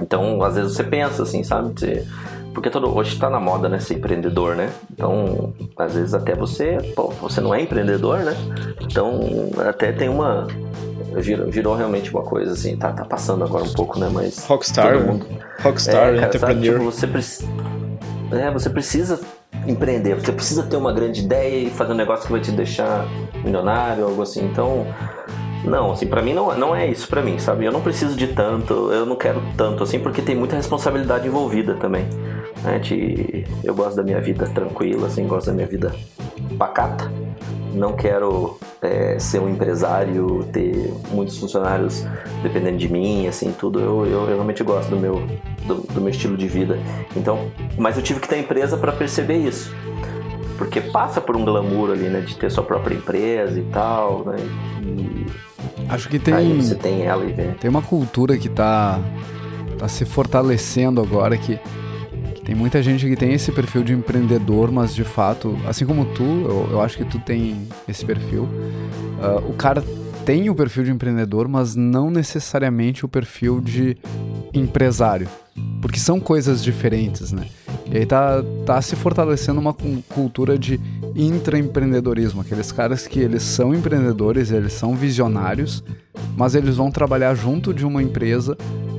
Então, às vezes você pensa assim, sabe? Você, porque todo, hoje tá na moda, né? Ser empreendedor, né? Então, às vezes até você, pô, você não é empreendedor, né? Então, até tem uma. Virou, virou realmente uma coisa assim, tá, tá passando agora um pouco, né? Mas. Rockstar, todo mundo, Rockstar, é, cara, sabe, entrepreneur. tipo, você, preci- é, você precisa empreender, você precisa ter uma grande ideia e fazer um negócio que vai te deixar milionário, algo assim. Então, não, assim, pra mim não, não é isso pra mim, sabe? Eu não preciso de tanto, eu não quero tanto, assim, porque tem muita responsabilidade envolvida também. Né? De, eu gosto da minha vida tranquila, assim, gosto da minha vida pacata. Não quero é, ser um empresário, ter muitos funcionários dependendo de mim, assim, tudo. Eu, eu realmente gosto do meu, do, do meu estilo de vida. Então, mas eu tive que ter empresa para perceber isso. Porque passa por um glamour ali, né? De ter sua própria empresa e tal, né? E Acho que aí tem, você tem ela e vê. tem uma cultura que tá, tá se fortalecendo agora que tem muita gente que tem esse perfil de empreendedor, mas de fato, assim como tu, eu, eu acho que tu tem esse perfil. ah, o cara tem o perfil de empreendedor, mas não necessariamente o perfil de empresário. Porque são coisas diferentes, né? E aí tá, tá se fortalecendo uma cu- cultura de intraempreendedorismo. Aqueles caras que eles são empreendedores, eles são visionários, mas eles vão trabalhar junto de uma empresa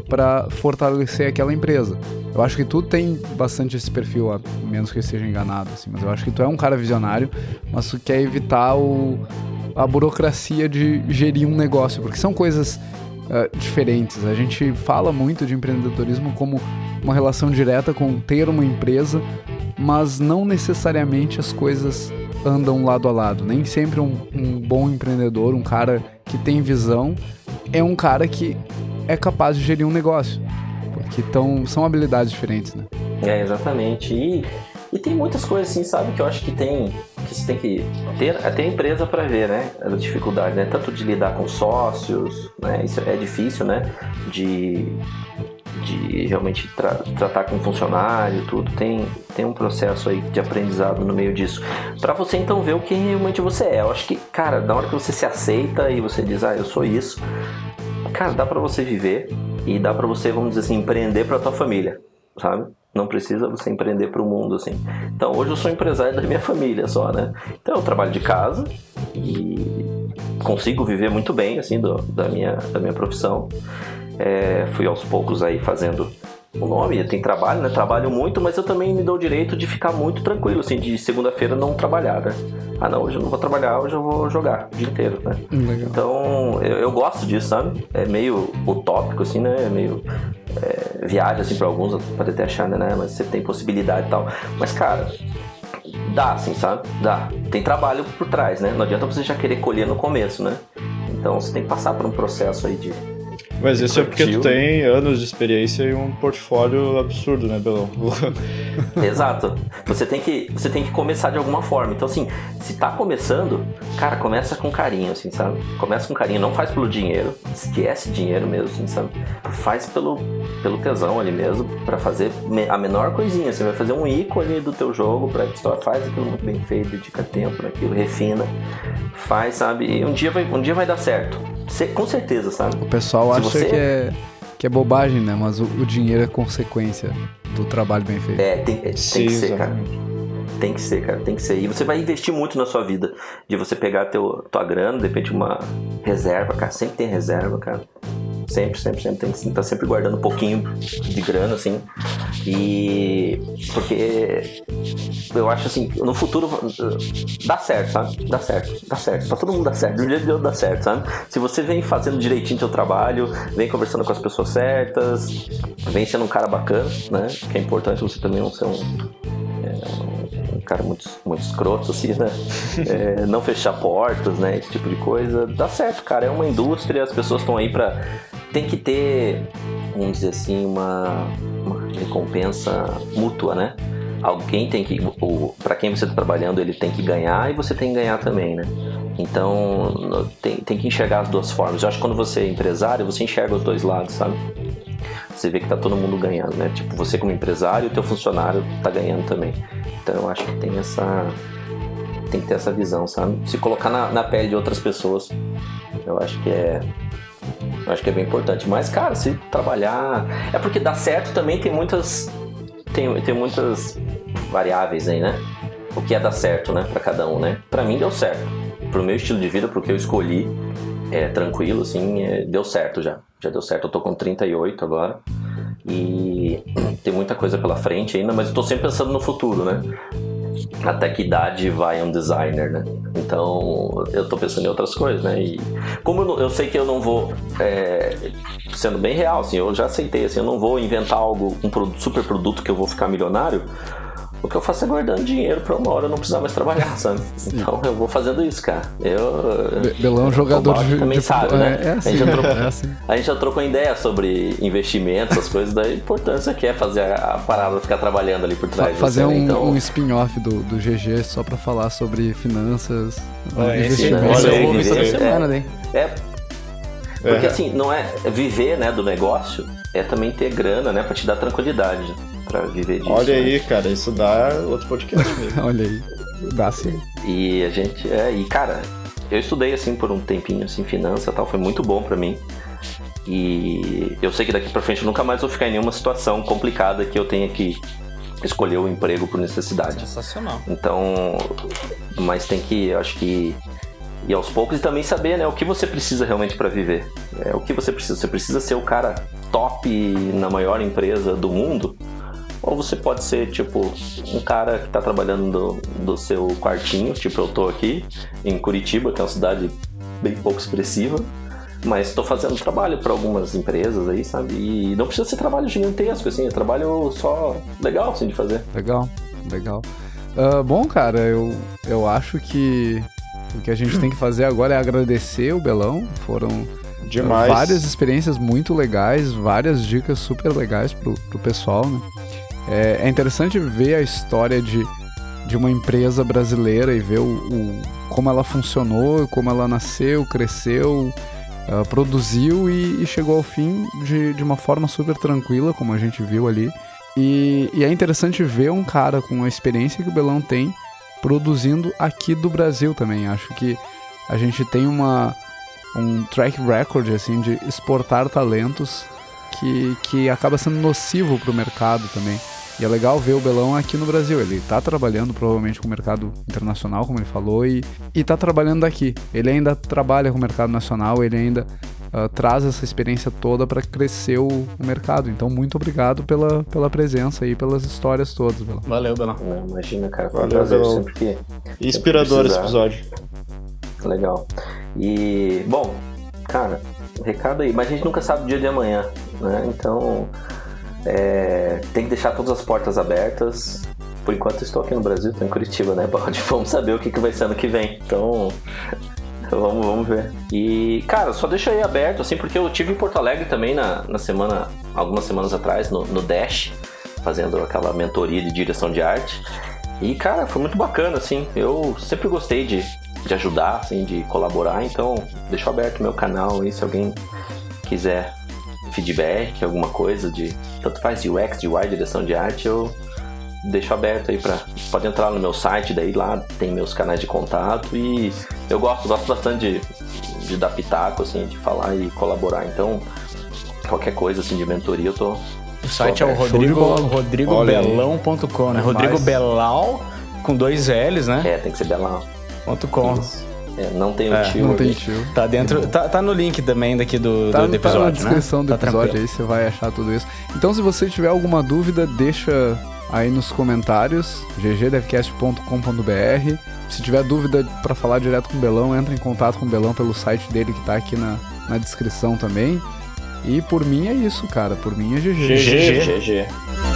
para fortalecer aquela empresa. Eu acho que tu tem bastante esse perfil, a menos que eu esteja enganado, assim, mas eu acho que tu é um cara visionário, mas tu quer evitar o, a burocracia de gerir um negócio, porque são coisas ah, diferentes. A gente fala muito de empreendedorismo como uma relação direta com ter uma empresa, mas não necessariamente as coisas andam lado a lado. Nem sempre um, um bom empreendedor, um cara que tem visão, é um cara que é capaz de gerir um negócio. Porque tão, são habilidades diferentes, né? É, exatamente. E, e tem muitas coisas assim, sabe, que eu acho que tem que você tem que ter até empresa para ver, né? A dificuldade, né? Tanto de lidar com sócios, né? Isso é difícil, né? De, de realmente tra- tratar com funcionário, tudo. Tem, tem um processo aí de aprendizado no meio disso. Para você então ver o que realmente você é. Eu acho que, cara, na hora que você se aceita e você diz, ah, eu sou isso, cara, dá para você viver e dá para você, vamos dizer assim, empreender para tua família, sabe? Não precisa você empreender para o mundo assim. Então, hoje eu sou empresário da minha família só, né? Então, eu trabalho de casa e consigo viver muito bem assim do, da minha da minha profissão. É, fui aos poucos aí fazendo o nome, tem trabalho, né? Trabalho muito, mas eu também me dou o direito de ficar muito tranquilo, assim, de segunda-feira não trabalhar, né? Ah, não, hoje eu não vou trabalhar, hoje eu vou jogar o dia inteiro, né? Legal. Então, eu, eu gosto disso, sabe? É meio utópico, assim, né? É meio é, viagem, assim, pra alguns, pode até achar, né? Mas você tem possibilidade e tal. Mas, cara, dá, assim, sabe? Dá. Tem trabalho por trás, né? Não adianta você já querer colher no começo, né? Então, você tem que passar por um processo aí de... Mas isso é porque tu tem anos de experiência e um portfólio absurdo, né, Belão? Exato. Você tem que você tem que começar de alguma forma. Então assim, se tá começando, cara, começa com carinho, assim, sabe? Começa com carinho, não faz pelo dinheiro, esquece dinheiro mesmo, assim, sabe? Faz pelo pelo tesão ali mesmo, pra fazer a menor coisinha, você vai fazer um ícone do teu jogo pra história, faz aquilo muito bem feito, dedica tempo naquilo, refina, faz, sabe? E um dia vai um dia vai dar certo. Com certeza, sabe? O pessoal Se acha que, é, que é bobagem, né? Mas o, o dinheiro é consequência do trabalho bem feito. É, tem, é, tem Sim, que ser, cara. Tem que ser, cara, tem que ser. E você vai investir muito na sua vida. De você pegar teu, tua grana, de repente uma reserva, cara. Sempre tem reserva, cara. Sempre, sempre, sempre. Tem que estar sempre guardando um pouquinho de grana, assim. E. Porque. Eu acho assim, no futuro uh, dá certo, sabe? Dá certo, dá certo. Pra todo mundo dá certo. Um jeito de outro dá certo, sabe? Se você vem fazendo direitinho seu trabalho, vem conversando com as pessoas certas, vem sendo um cara bacana, né? Que é importante você também não ser um um cara muito, muito escroto, assim, né? É, não fechar portas, né? Esse tipo de coisa. Dá certo, cara. É uma indústria, as pessoas estão aí pra. Tem que ter, vamos dizer assim, uma, uma recompensa mútua, né? Alguém tem que. O, pra quem você tá trabalhando, ele tem que ganhar e você tem que ganhar também, né? Então, tem, tem que enxergar as duas formas. Eu acho que quando você é empresário, você enxerga os dois lados, sabe? Você vê que tá todo mundo ganhando, né? Tipo, você como empresário o teu funcionário tá ganhando também. Então eu acho que tem essa tem que ter essa visão, sabe? Se colocar na, na pele de outras pessoas, eu acho que é eu acho que é bem importante. Mas, cara, se trabalhar. É porque dá certo também tem muitas. Tem, tem muitas variáveis aí, né? O que é dar certo, né? Pra cada um, né? Pra mim deu certo. Pro meu estilo de vida, pro que eu escolhi, é tranquilo, assim, é, deu certo já. Já deu certo. Eu tô com 38 agora. E tem muita coisa pela frente ainda, mas eu tô sempre pensando no futuro, né? até que idade vai um designer, né? Então eu tô pensando em outras coisas, né? E como eu, não, eu sei que eu não vou, é, sendo bem real, assim, eu já aceitei, assim, eu não vou inventar algo, um super produto que eu vou ficar milionário, o que eu faço é guardando dinheiro pra uma hora eu não precisar mais trabalhar, sabe? Então eu vou fazendo isso, cara. Eu. Be Belão é um jogador de, também de sabe, né? É, é assim, a, gente já trocou, é assim. a gente já trocou ideia sobre investimentos, as coisas, da importância que é fazer a, a parada ficar trabalhando ali por trás. Fa fazer você, né? um, então, um spin-off do, do GG só pra falar sobre finanças, investimentos. esse eu toda é- semana. É. Porque É. assim, não é viver, né, do negócio, é também ter grana, né, pra te dar tranquilidade pra viver disso. Olha né? aí, cara, isso dá outro podcast mesmo. Olha aí, dá sim. E a gente, é, e cara, eu estudei assim por um tempinho assim, finança, e tal, foi muito bom pra mim. E eu sei que daqui pra frente eu nunca mais vou ficar em nenhuma situação complicada que eu tenha que escolher o emprego por necessidade. Sensacional. Então, mas tem que, eu acho que ir aos poucos e também saber, né, o que você precisa realmente para viver. É o que você precisa. Você precisa ser o cara top na maior empresa do mundo, ou você pode ser tipo um cara que tá trabalhando do, do seu quartinho, tipo eu tô aqui em Curitiba, que é uma cidade bem pouco expressiva. Mas estou fazendo trabalho para algumas empresas aí, sabe? E não precisa ser trabalho gigantesco, assim, é trabalho só legal, assim, de fazer. Legal, legal. Ah, bom, cara, eu, eu acho que o que a gente tem que fazer agora é agradecer o Belão. Foram Demais. várias experiências muito legais, várias dicas super legais pro, pro pessoal, né? É, é interessante ver a história de, de uma empresa brasileira e ver o, o- como ela funcionou, como ela nasceu, cresceu, ah, produziu e, e chegou ao fim de, de uma forma super tranquila, como a gente viu ali. E, e é interessante ver um cara com a experiência que o Belão tem produzindo aqui do Brasil também. Acho que a gente tem uma, um track record assim de exportar talentos que, que acaba sendo nocivo para o mercado também. E é legal ver o Belão aqui no Brasil. Ele tá trabalhando provavelmente com o mercado internacional, como ele falou, e, e tá trabalhando daqui. Ele ainda trabalha com o mercado nacional, ele ainda ah, traz essa experiência toda para crescer o, o mercado. Então, muito obrigado pela, pela presença e pelas histórias todas, Belão. Valeu, Belão. Não, imagina, cara, foi um Valeu, prazer Belão. sempre que Inspirador esse precisar. episódio. Legal. E, bom, cara, recado aí. Mas a gente nunca sabe o dia de amanhã, né? Então, é, tem que deixar todas as portas abertas. Por enquanto, estou aqui no Brasil, estou em Curitiba, né, Balde? Vamos saber o que, que vai ser ano que vem. Então, vamos, vamos ver. E, cara, só deixa aí aberto, assim, porque eu tive em Porto Alegre também na, na semana, algumas semanas atrás, no, no Dash, fazendo aquela mentoria de direção de arte. E, cara, foi muito bacana, assim. Eu sempre gostei de, de ajudar, assim, de colaborar. Então, deixo aberto meu canal aí, se alguém quiser feedback, alguma coisa de tanto faz de UX, de UI, direção de arte, eu deixo aberto aí para pode entrar no meu site, daí lá tem meus canais de contato e eu gosto, gosto bastante de, de dar pitaco, assim, de falar e colaborar. Então, qualquer coisa assim de mentoria, eu tô O site é o Rodrigo, rodrigobelão.com, né? Rodrigo Belau com dois L's, né? é, tem que ser. Ponto .com. É, não tem o É, tio Não tem tio. Tá dentro, tá, tá no link também daqui do, Tá, do, do tá episódio, na descrição né? do Tá episódio tranquilo. aí, você vai achar tudo isso. Então, se você tiver alguma dúvida, deixa aí nos comentários, ggdevcast.com.br. Se tiver dúvida pra falar direto com o Belão, entra em contato com o Belão pelo site dele que tá aqui na, na descrição também. E por mim é isso, cara. Por mim é GG. GG. GG.